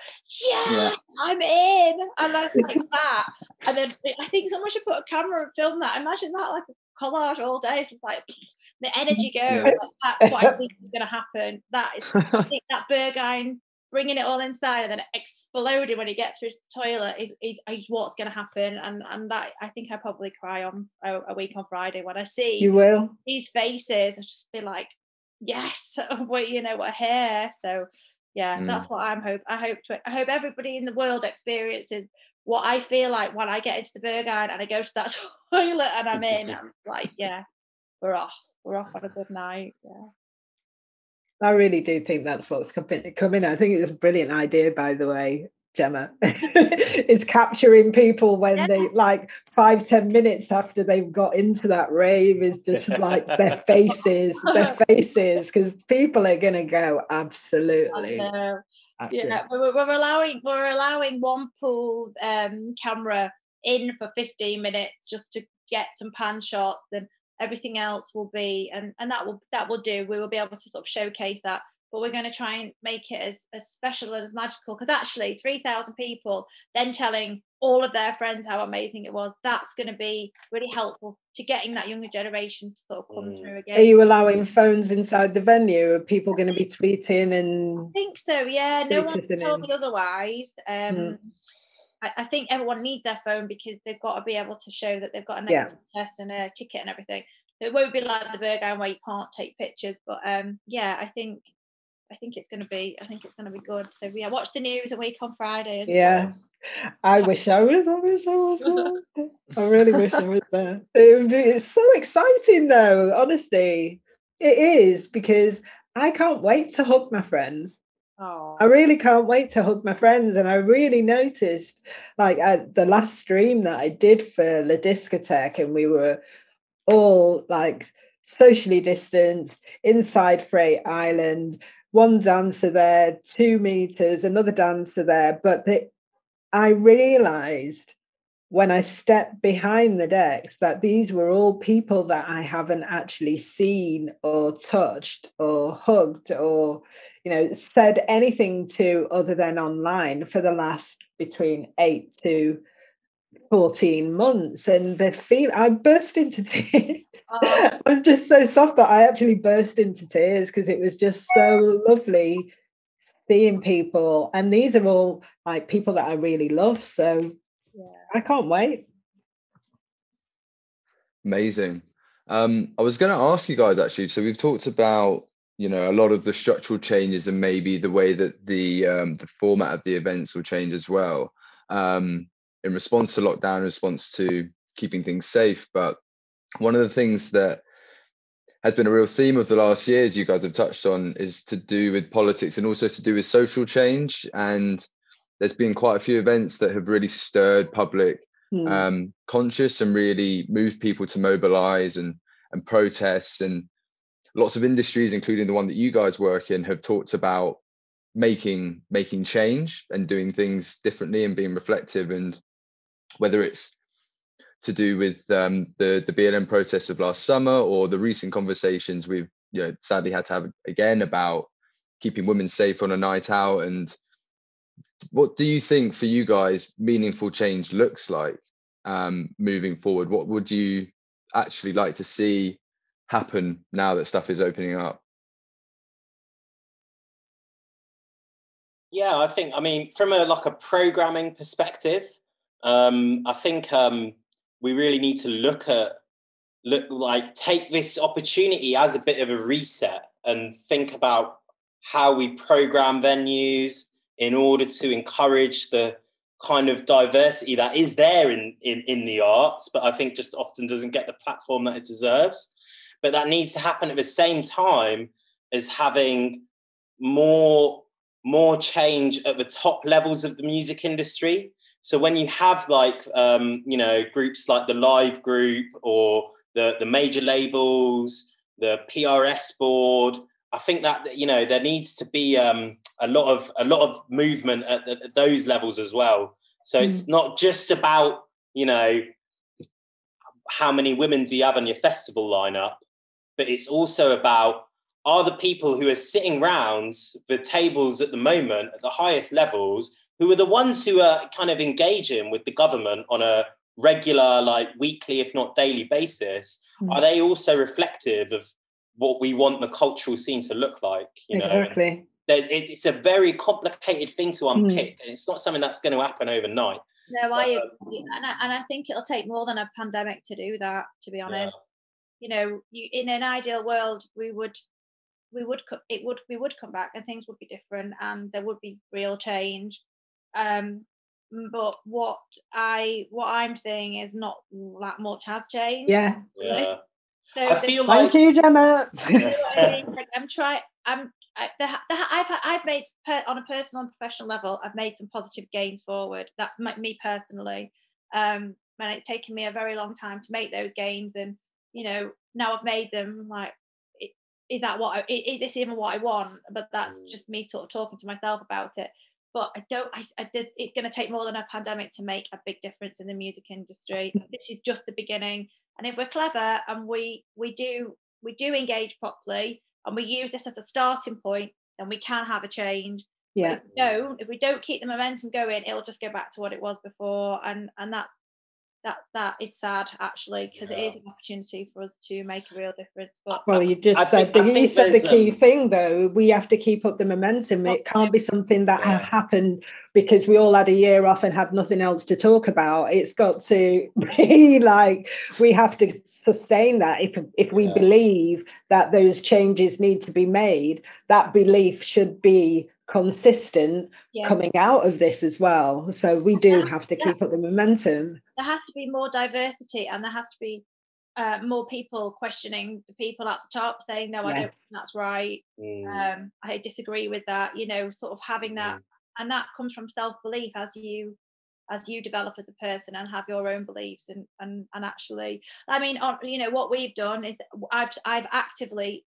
yeah, I'm in. And that's like that. And then I think someone should put a camera and film that. Imagine that, like a collage all day. It's like the energy goes. Like, that's what I think is going to happen. That is, I think that Berghain bringing it all inside and then exploding when he gets through to the toilet is, is, is what's going to happen. And and that I think I probably cry on a, a, week on Friday when I see you will. these faces. I just be like yes what you know we're here so yeah mm. that's what I'm hope I hope to I hope everybody in the world experiences what I feel like when I get into the Berghain and I go to that toilet and I'm in. I'm like yeah we're off. We're off on a good night. Yeah I really do think that's what's coming. I think it's a brilliant idea, by the way, Gemma. it's capturing people when yeah. they like five, ten minutes after they've got into that rave is just like their faces, their faces, because people are gonna go absolutely. Yeah, we're, we're, allowing we're allowing one pool um, camera in for 15 minutes just to get some pan shots and everything else will be and and that will that will do. We will be able to sort of showcase that but we're going to try and make it as, as special and as magical because actually 3000 people then telling all of their friends how amazing it was that's going to be really helpful to getting that younger generation to sort of come mm. through again are you allowing phones inside the venue? Are people going to be tweeting and i think so yeah. No one told me otherwise um mm I, I think everyone needs their phone because they've got to be able to show that they've got a negative yeah. test and a ticket and everything. It won't be like the Berghain where you can't take pictures. But um, yeah, I think I think it's going to be I think it's going to be good. So yeah, watch the news a week on Friday. Yeah. I wish I was. I wish I was. I really wish I was there. It be, it's so exciting, though. Honestly, it is because I can't wait to hug my friends. Oh. I really can't wait to hug my friends. And I really noticed, like, at the last stream that I did for La Discotheque, and we were all like socially distanced inside Freight Island, one dancer there, two meters, another dancer there. But the, I realized when I stepped behind the decks that these were all people that I haven't actually seen or touched or hugged or you know said anything to other than online for the last between 8 to 14 months and the feel I burst into tears. Oh. I was just so soft that I actually burst into tears because it was just so lovely seeing people and these are all like people that I really love so yeah. I can't wait. Amazing. Um, I was going to ask you guys actually. So we've talked about you know a lot of the structural changes and maybe the way that the um, the format of the events will change as well um, in response to lockdown, in response to keeping things safe. But one of the things that has been a real theme of the last years you guys have touched on is to do with politics and also to do with social change and there's been quite a few events that have really stirred public mm. um, conscious and really moved people to mobilize and and protests and lots of industries including the one that you guys work in have talked about making making change and doing things differently and being reflective and whether it's to do with um, the the BLM protests of last summer or the recent conversations we've you know sadly had to have again about keeping women safe on a night out and what do you think for you guys meaningful change looks like um, moving forward? What would you actually like to see happen now that stuff is opening up? Yeah, I think. I mean, from a like a programming perspective, um, I think um, we really need to look at look like take this opportunity as a bit of a reset and think about how we program venues, in order to encourage the kind of diversity that is there in, in, in the arts, but I think just often doesn't get the platform that it deserves. But that needs to happen at the same time as having more more change at the top levels of the music industry. So when you have like um, you know groups like the Live Group or the the major labels, the PRS board, I think that you know there needs to be um, a lot of a lot of movement at, at those levels as well. So mm. it's not just about you know how many women do you have on your festival lineup, but it's also about are the people who are sitting round the tables at the moment at the highest levels who are the ones who are kind of engaging with the government on a regular like weekly if not daily basis mm. are they also reflective of what we want the cultural scene to look like you know exactly there's it's a very complicated thing to hmm. unpick mm. and it's not something that's going to happen overnight no i um, agree and I, and I think it'll take more than a pandemic to do that to be honest yeah. you know you in an ideal world we would we would it would we would come back and things would be different and there would be real change um but what i what i'm saying is not that much has changed yeah yeah so I feel like thank you, Gemma. I'm trying. I'm. I, the, the, I've I've made per, on a personal and professional level. I've made some positive gains forward. That me personally. Um, and it's taken me a very long time to make those gains, and you know now I've made them. Like, is that what? I, is this even what I want? But that's mm. just me sort of talking to myself about it. But I don't. I, I it's going to take more than a pandemic to make a big difference in the music industry. this is just the beginning and if we're clever and we we do we do engage properly and we use this as a starting point, then we can have a change. Yeah. But if we don't, if we don't keep the momentum going, it'll just go back to what it was before, and and that's that that is sad actually because yeah. it is an opportunity for us to make a real difference but well you just I said think, the, you said the key um, thing though we have to keep up the momentum it can't be something that yeah. happened because we all had a year off and had nothing else to talk about it's got to be like we have to sustain that if if we yeah. believe that those changes need to be made that belief should be consistent yeah. coming out of this as well. So we do have to keep up the momentum. There has to be more diversity and there has to be uh, more people questioning the people at the top saying, no, I don't think that's right. Mm. Um, I disagree with that, you know, sort of having that. Mm. And that comes from self-belief as you as you develop as a person and have your own beliefs and and, and actually i mean on, you know what we've done is i've i've actively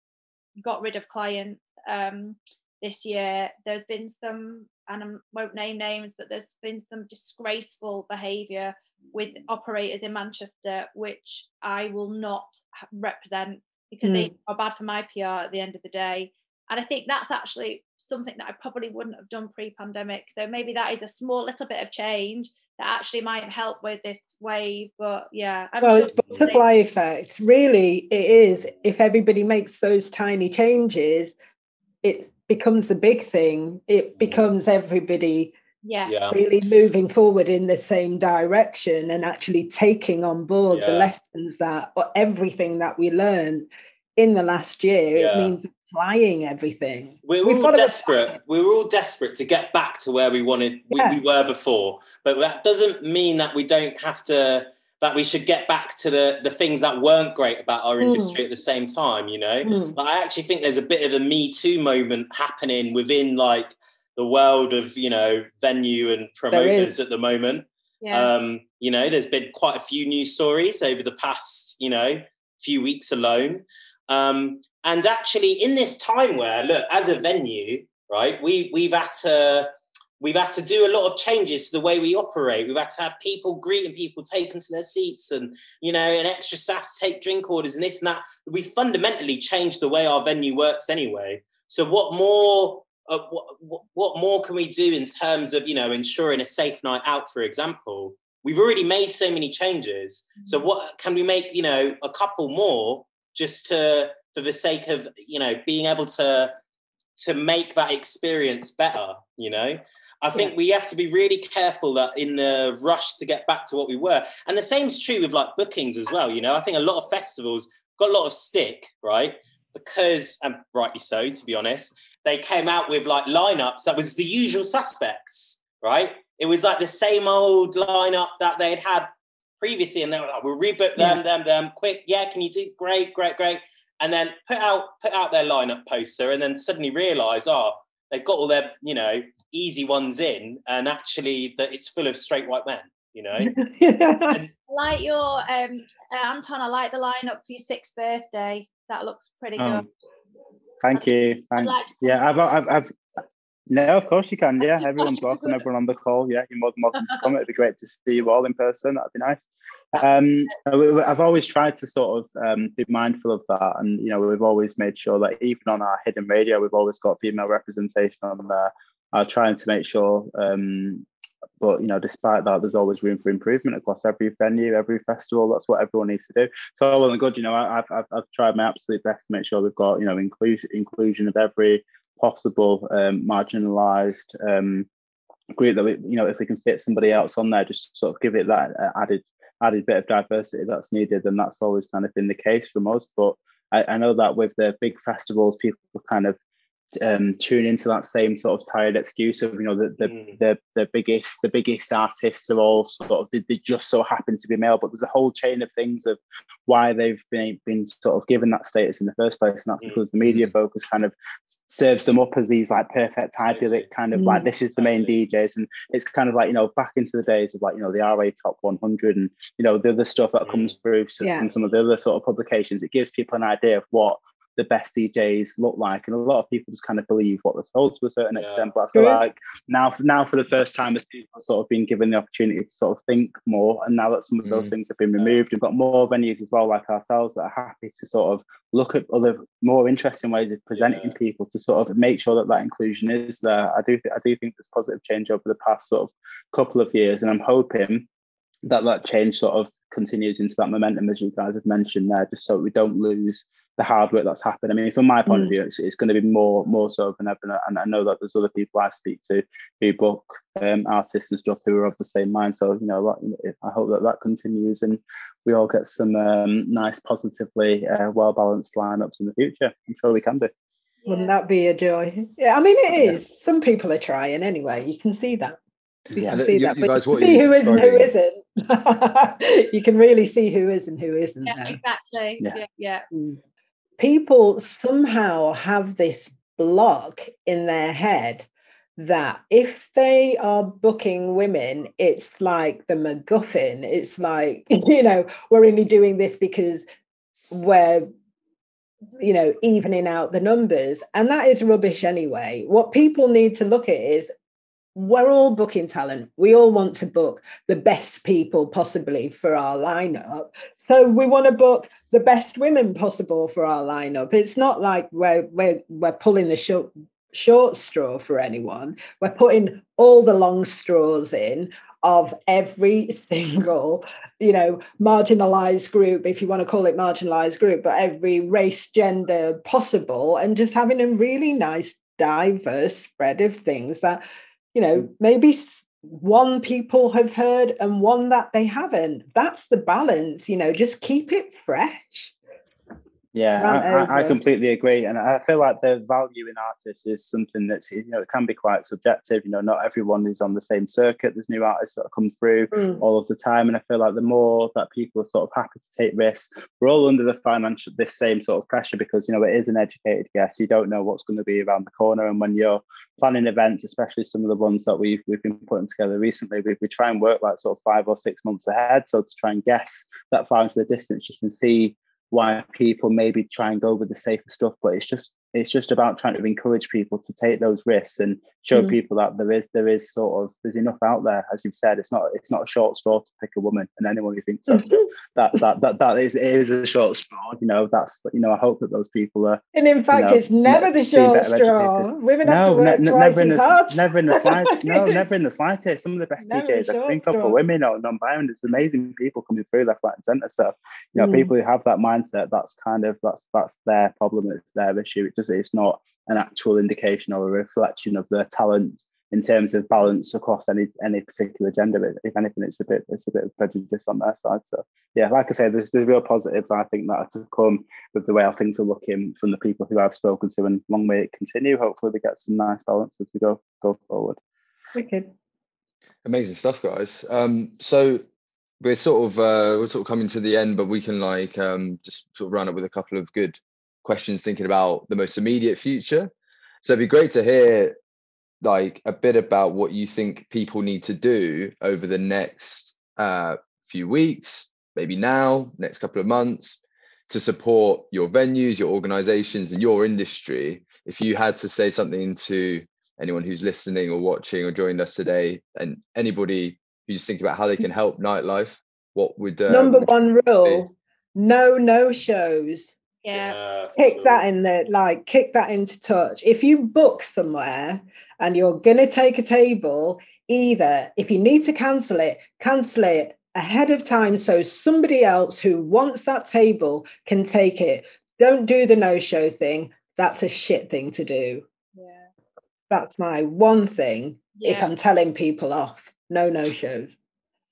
got rid of clients um, this year. There's been some, and I won't name names, but there's been some disgraceful behaviour with operators in Manchester, which I will not represent because mm. they are bad for my PR at the end of the day. And I think that's actually something that I probably wouldn't have done pre-pandemic. So maybe that is a small little bit of change that actually might help with this wave. But yeah, I'm well, sure it's butterfly effect. Really, it is. If everybody makes those tiny changes, it becomes the big thing, it mm-hmm. becomes everybody yeah. really moving forward in the same direction and actually taking on board yeah. the lessons that or everything that we learned in the last year. Yeah. It means applying everything. We were all desperate. We were all desperate to get back to where we wanted we, we were before. But that doesn't mean that we don't have to that we should get back to the the things that weren't great about our mm. industry at the same time you know mm. i actually think there's a bit of a me too moment happening within like the world of you know venue and promoters at the moment yeah. um you know there's been quite a few news stories over the past you know few weeks alone um and actually in this time where look as a venue right we we've had to We've had to do a lot of changes to the way we operate. We've had to have people greeting people, take them to their seats, and you know, an extra staff to take drink orders and this and that. We fundamentally changed the way our venue works anyway. So, what more? Uh, what, what more can we do in terms of you know ensuring a safe night out, for example? We've already made so many changes. So, what can we make? You know, a couple more just to for the sake of you know being able to to make that experience better. You know. I think yeah. we have to be really careful that in the rush to get back to what we were. And the same's true with like bookings as well. You know, I think a lot of festivals got a lot of stick, right? Because, and rightly so, to be honest, they came out with like lineups that was the usual suspects, right? It was like the same old lineup that they'd had previously, and they were like, "We'll rebook them, yeah. them, them, quick. Yeah, can you do great, great, great?" And then put out put out their lineup poster, and then suddenly realise, oh, they've got all their, you know, easy ones in, and actually that it's full of straight white men. You know, and, like your um, uh, Anton. I like the lineup for your sixth birthday. That looks pretty oh, good. Thank you. Thanks. Like yeah, I've, I've, I've, no, of course you can. Yeah, everyone's welcome. Everyone on the call. Yeah, you're more than welcome to come. It'd be great to see you all in person. That'd be nice. Um, I've always tried to sort of um, be mindful of that, and you know, we've always made sure that even on our hidden radio, we've always got female representation on there are trying to make sure. Um, but you know, despite that, there's always room for improvement across every venue, every festival. That's what everyone needs to do. So well and good. You know, I've, I've, I've tried my absolute best to make sure we've got you know inclusion inclusion of every possible um, marginalised um, group that we, you know, if we can fit somebody else on there, just sort of give it that added added bit of diversity that's needed, and that's always kind of been the case from us. But I, I know that with the big festivals, people kind of um, tune into that same sort of tired excuse of you know the the, mm. the, the biggest the biggest artists are all sort of they, they, just so happen to be male, but there's a whole chain of things of why they've been been sort of given that status in the first place, and that's mm. because the media mm. focus kind of serves them up as these like perfect idyllic kind of mm. like this is the main DJs, and it's kind of like you know back into the days of like you know the RA Top 100 and you know the other stuff that mm. comes through yeah. from some of the other sort of publications. It gives people an idea of what the best DJs look like, and a lot of people just kind of believe what they're told to a certain yeah. extent. But I feel yeah. like now, now for the first time, as people sort of been given the opportunity to sort of think more, and now that some of those mm. things have been removed, we've got more venues as well, like ourselves, that are happy to sort of look at other more interesting ways of presenting yeah. people to sort of make sure that that inclusion is there. I do, th- I do think there's positive change over the past sort of couple of years, and I'm hoping that that change sort of continues into that momentum as you guys have mentioned there, just so we don't lose the hard work that's happened. I mean, from my point mm. of view, it's, it's, going to be more more so than ever, and I know that there's other people I speak to who book um, artists and stuff who are of the same mind. So you know, I hope that that continues, and we all get some um, nice, positively uh, well balanced lineups in the future. I'm sure we can do. Wouldn't that be a joy? Yeah, I mean, it is. Yeah. Some people are trying anyway. You can see that. You yeah. can see you, that. You guys, see who is and who isn't. you can really see who is and who isn't. Yeah, exactly. Yeah. yeah. yeah. Mm. People somehow have this block in their head that if they are booking women, it's like the MacGuffin. It's like, you know, we're only doing this because we're you know, evening out the numbers. And that is rubbish anyway. What people need to look at is we're all booking talent. We all want to book the best people possibly for our lineup. So we want to book the best women possible for our lineup. It's not like we're we're, we're pulling the short short straw for anyone. We're putting all the long straws in of every single you know marginalized group if you want to call it marginalized group but every race gender possible and just having a really nice diverse spread of things that you know mm. maybe one people have heard and one that they haven't. That's the balance you know just keep it fresh yeah, I, I, completely agree, and I feel like the value in artists is something that's you know it can be quite subjective. You know, not everyone is on the same circuit. There's new artists that come through mm. all of the time, and I feel like the more that people are sort of happy to take risks, we're all under the financial this same sort of pressure because you know it is an educated guess. You don't know what's going to be around the corner, and when you're planning events, especially some of the ones that we've we've been putting together recently, we, we try and work like sort of five or six months ahead. So to try and guess that far into the distance, you can see why people maybe try and go with the safer stuff but it's just it's just about trying to encourage people to take those risks and show mm. people that there is there is sort of there's enough out there as you've said it's not it's not a short straw to pick a woman and anyone who thinks so that, that that that is is a short straw you know that's you know i hope that those people are and in fact you know, it's never the short straw educated. women no, have to work ne- twice never in the hard. never in the slightest no never in the slightest some of the best DJs I think of for women or non-binary it's amazing people coming through left right and center so you know mm. people who have that mindset that's kind of that's that's their problem it's their issue it just it's not an actual indication or a reflection of their talent in terms of balance across any any particular gender. If anything, it's a bit it's a bit of prejudice on their side. So yeah, like I said, there's there's real positives I think that are to come with the way our things are looking from the people who I've spoken to, and long may it continue. Hopefully, we get some nice balance as we go go forward. Wicked. Amazing stuff, guys. Um, so we're sort of uh, we're sort of coming to the end, but we can like um, just sort of run up with a couple of good questions thinking about the most immediate future. So it'd be great to hear like a bit about what you think people need to do over the next uh, few weeks, maybe now, next couple of months, to support your venues, your organizations, and your industry. If you had to say something to anyone who's listening or watching or joined us today, and anybody who's thinking about how they can help nightlife, what would uh, number one rule? Be? No, no shows yeah, kick sure. that in there like kick that into touch. If you book somewhere and you're going to take a table either if you need to cancel it cancel it ahead of time so somebody else who wants that table can take it. Don't do the no show thing. That's a shit thing to do. Yeah. That's my one thing yeah. if i'm telling people off. No no shows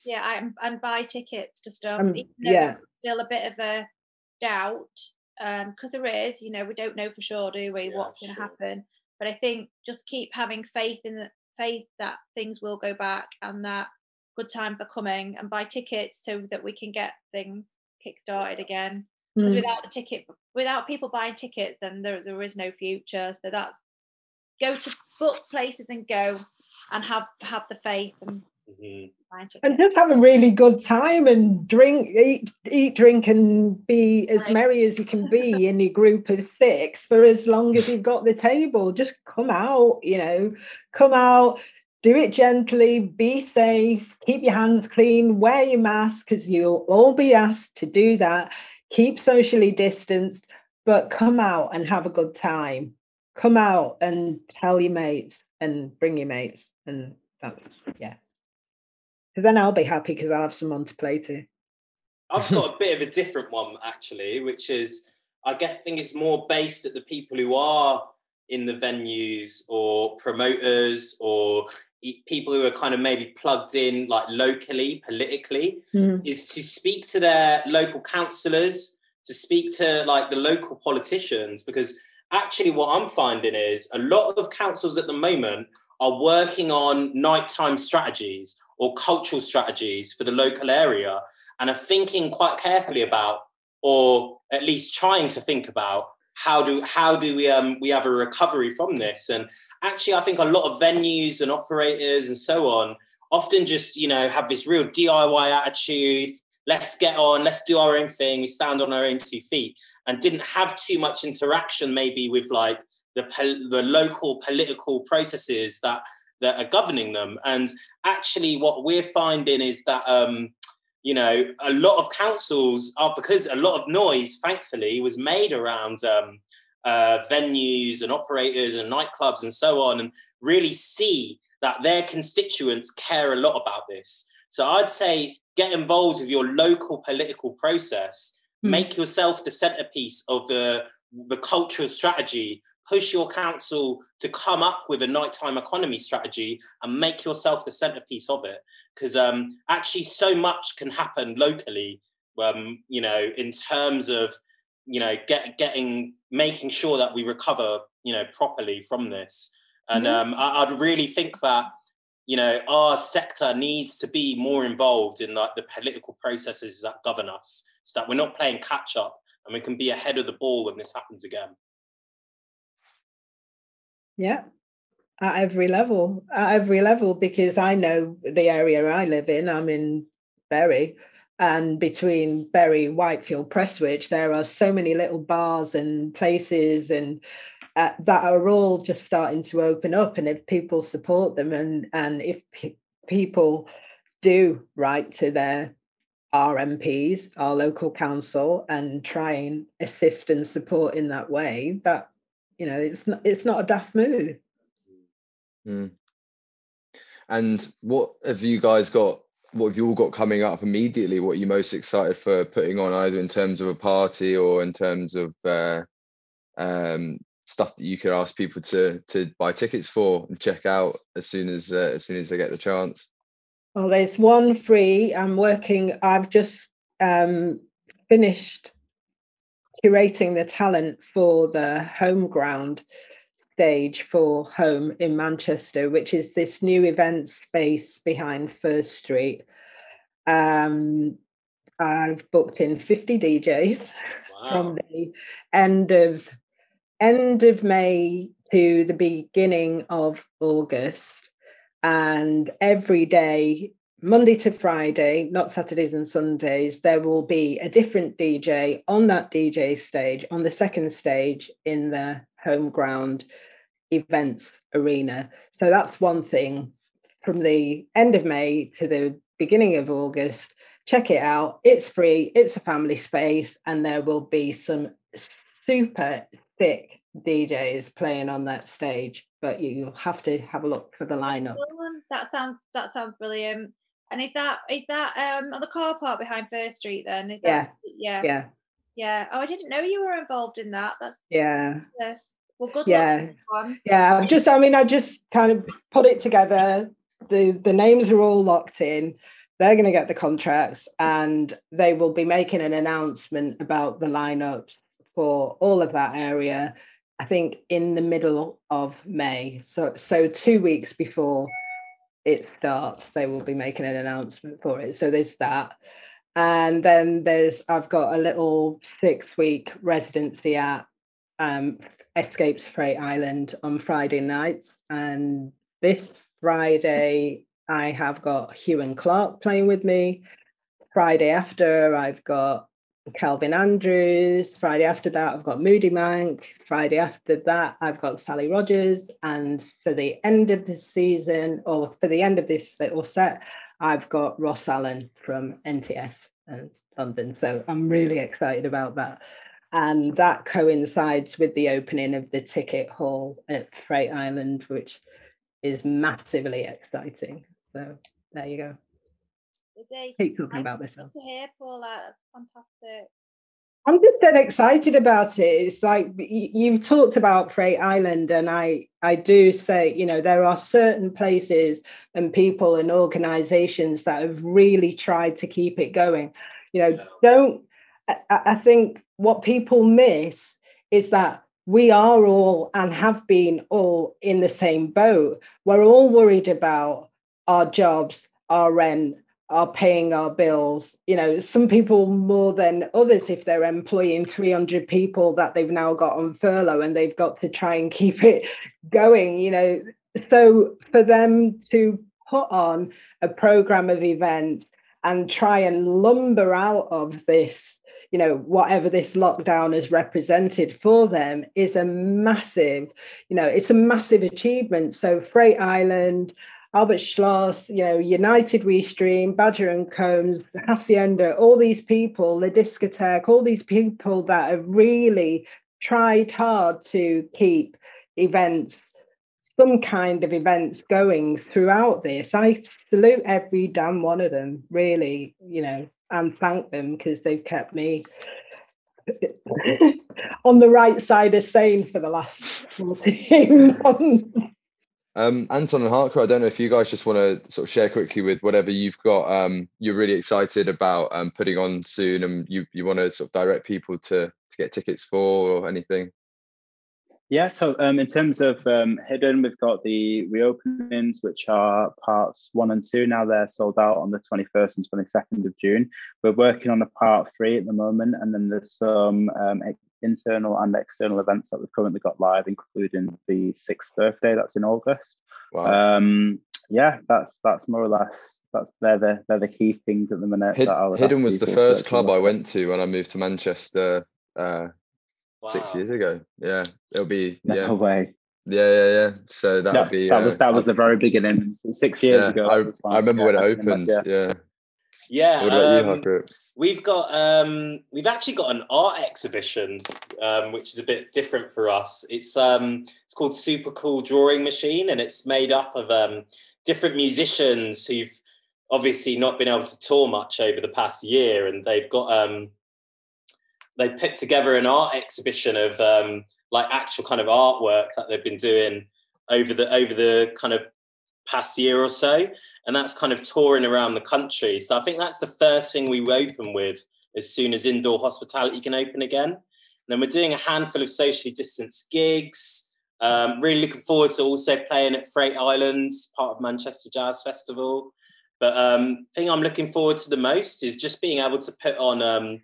yeah I, and buy tickets to stuff um, yeah. still a bit of a doubt because um, there is, you know, we don't know for sure, do we, yeah, what's going to sure. happen. But I think just keep having faith in the faith that things will go back and that good times are coming, and buy tickets so that we can get things kick-started again. Because mm. without the ticket, without people buying tickets, then there there is no future. So that's go to book places and go and have have the faith and mm-hmm and just have a really good time and drink, eat, eat, drink, and be as merry as you can be in your group of six for as long as you've got the table. Just come out, you know, come out, do it gently, be safe, keep your hands clean, wear your mask because you'll all be asked to do that. Keep socially distanced, but come out and have a good time. Come out and tell your mates and bring your mates, and that's yeah. So then I'll be happy because I'll have someone to play to. I've got a bit of a different one actually, which is I get think it's more based at the people who are in the venues or promoters or people who are kind of maybe plugged in like locally politically mm. is to speak to their local councillors to speak to like the local politicians because actually what i'm finding is a lot of councils at the moment are working on nighttime strategies or cultural strategies for the local area and are thinking quite carefully about or at least trying to think about how do how do we um we have a recovery from this? And actually i think a lot of venues and operators and so on often just you know have this real diy attitude. Let's get on let's do our own thing we stand on our own two feet and didn't have too much interaction maybe with like the the local political processes that that are governing them and actually what we're finding is that um you know, a lot of councils are because a lot of noise, thankfully, was made around um, uh, venues and operators and nightclubs and so on, and really see that their constituents care a lot about this. So I'd say get involved with your local political process, mm. make yourself the centerpiece of the the cultural strategy push your council to come up with a nighttime economy strategy and make yourself the centerpiece of it. Because um, actually so much can happen locally um, you know in terms of you know get, getting making sure that we recover you know properly from this. And mm-hmm. um, I, would really think that you know our sector needs to be more involved in like the political processes that govern us so that we're not playing catch up and we can be ahead of the ball when this happens again yeah, at every level, at every level, because I know the area I live in. I'm in Bury, and between Bury, Whitefield, Prestwich, there are so many little bars and places and uh, that are all just starting to open up. And if people support them, and and if people do write to their RMPs, our local council, and try and assist and support in that way, that you know it's not it's not a daft move. Mm. and what have you guys got what have you all got coming up immediately? What are you most excited for putting on either in terms of a party or in terms of uh, um, stuff that you could ask people to to buy tickets for and check out as soon as uh, as soon as they get the chance? Well there's one free i'm working i've just um, finished curating the talent for the home ground stage for home in Manchester, which is this new event space behind First Street. Um, I've booked in 50 DJs wow. from the end of end of May to the beginning of August. And every day Monday to Friday, not Saturdays and Sundays, there will be a different DJ on that DJ stage, on the second stage in the home ground events arena. So that's one thing from the end of May to the beginning of August. Check it out. It's free, it's a family space, and there will be some super thick DJs playing on that stage. But you will have to have a look for the lineup. That sounds that sounds brilliant. And is that is that um on the car park behind First Street then? Is yeah. That, yeah. Yeah. Yeah. Oh, I didn't know you were involved in that. That's yeah. Yes. Well, good yeah. Yeah. Just I mean, I just kind of put it together. The the names are all locked in. They're going to get the contracts, and they will be making an announcement about the lineups for all of that area. I think in the middle of May. So so two weeks before it starts, they will be making an announcement for it. So there's that. And then there's I've got a little six week residency at um, Escapes Freight Island on Friday nights. And this Friday, I have got Hugh and Clark playing with me. Friday after, I've got Calvin Andrews. Friday after that, I've got Moody Mank. Friday after that, I've got Sally Rogers. And for the end of the season, or for the end of this little set, I've got Ross Allen from NTS and London. So I'm really excited about that. And that coincides with the opening of the ticket hall at Freight Island, which is massively exciting. So there you go. Keep talking about good myself. To hear Paula, that's fantastic. I'm just dead excited about it. It's like you've talked about Freight Island, and I I do say, you know, there are certain places and people and organisations that have really tried to keep it going. You know, don't. I, I think what people miss is that we are all and have been all in the same boat. We're all worried about our jobs, our rent, are paying our bills. You know, some people more than others if they're employing 300 people that they've now got on furlough and they've got to try and keep it going, you know. So for them to put on a program of events and try and lumber out of this, you know, whatever this lockdown has represented for them is a massive, you know, it's a massive achievement. So Freight Island, Albert Schloss, you know, United We Stream, Badger and Coombes, Hacienda, all these people, the discotheque, all these people that have really tried hard to keep events, some kind of events going throughout this. I salute every damn one of them, really, you know, and thank them because they've kept me on the right side of sane for the last 14 months. Um, Anton and Harker, I don't know if you guys just want to sort of share quickly with whatever you've got. Um, you're really excited about um, putting on soon, and you you want to sort of direct people to to get tickets for or anything. Yeah, so um, in terms of um, Hidden, we've got the reopenings, which are parts one and two. Now they're sold out on the 21st and 22nd of June. We're working on a part three at the moment, and then there's some um, internal and external events that we've currently got live, including the sixth birthday that's in August. Wow. Um, yeah, that's that's more or less that's they're the they're the key things at the minute. Hid- that I Hidden was the first actually club I went to when I moved to Manchester uh, six years ago. Yeah, it'll be No yeah, way. yeah, yeah, yeah. So that That, would be that was uh, that was I- the very beginning, six years yeah, ago. I, that was I remember yeah, when it opened. imagine- Yeah. Yeah. What about you, um, Harker? We've got um, we've actually got an art exhibition, um, which is a bit different for us. It's um, it's called Super Cool Drawing Machine, and it's made up of um, different musicians who've obviously not been able to tour much over the past year, and they've got um, they put together an art exhibition of um, like actual kind of artwork that they've been doing over the over the kind of past year or so and that's kind of touring around the country. So I think that's the first thing we open with as soon as indoor hospitality can open again. And then we're doing a handful of socially distanced gigs. Um, really looking forward to also playing at Freight Islands, part of Manchester Jazz Festival. But um, thing I'm looking forward to the most is just being able to put on um,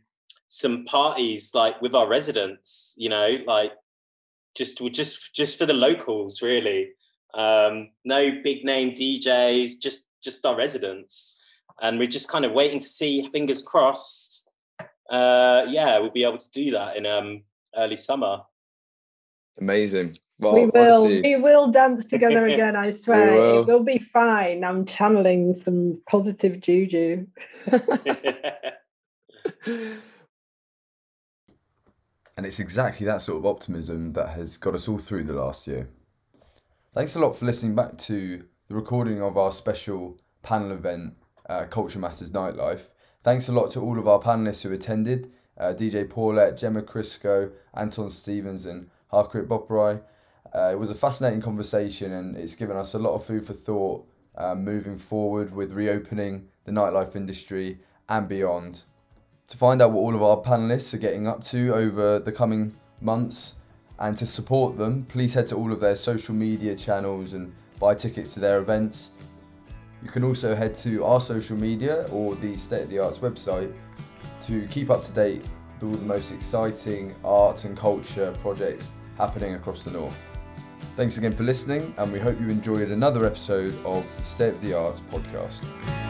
some parties like with our residents. You know, like just just just for the locals, really. Um, no big name DJs, just just our residents, and we're just kind of waiting to see. Fingers crossed. Uh, yeah, we'll be able to do that in um, early summer. Amazing. Well, we will honestly, we will dance together again i swear will. it will be fine i'm channeling some positive juju And it's exactly that sort of optimism that has got us all through the last year. Thanks a lot for listening back to the recording of our special panel event, uh, Culture Matters Nightlife. Thanks a lot to all of our panelists who attended uh, DJ Paulette, Gemma Crisco, Anton Stevens, and Harkirit Boparai. Uh, it was a fascinating conversation and it's given us a lot of food for thought uh, moving forward with reopening the nightlife industry and beyond. To find out what all of our panelists are getting up to over the coming months and to support them, please head to all of their social media channels and buy tickets to their events. You can also head to our social media or the State of the Arts website to keep up to date with all the most exciting arts and culture projects happening across the North. Thanks again for listening, and we hope you enjoyed another episode of the State of the Arts podcast.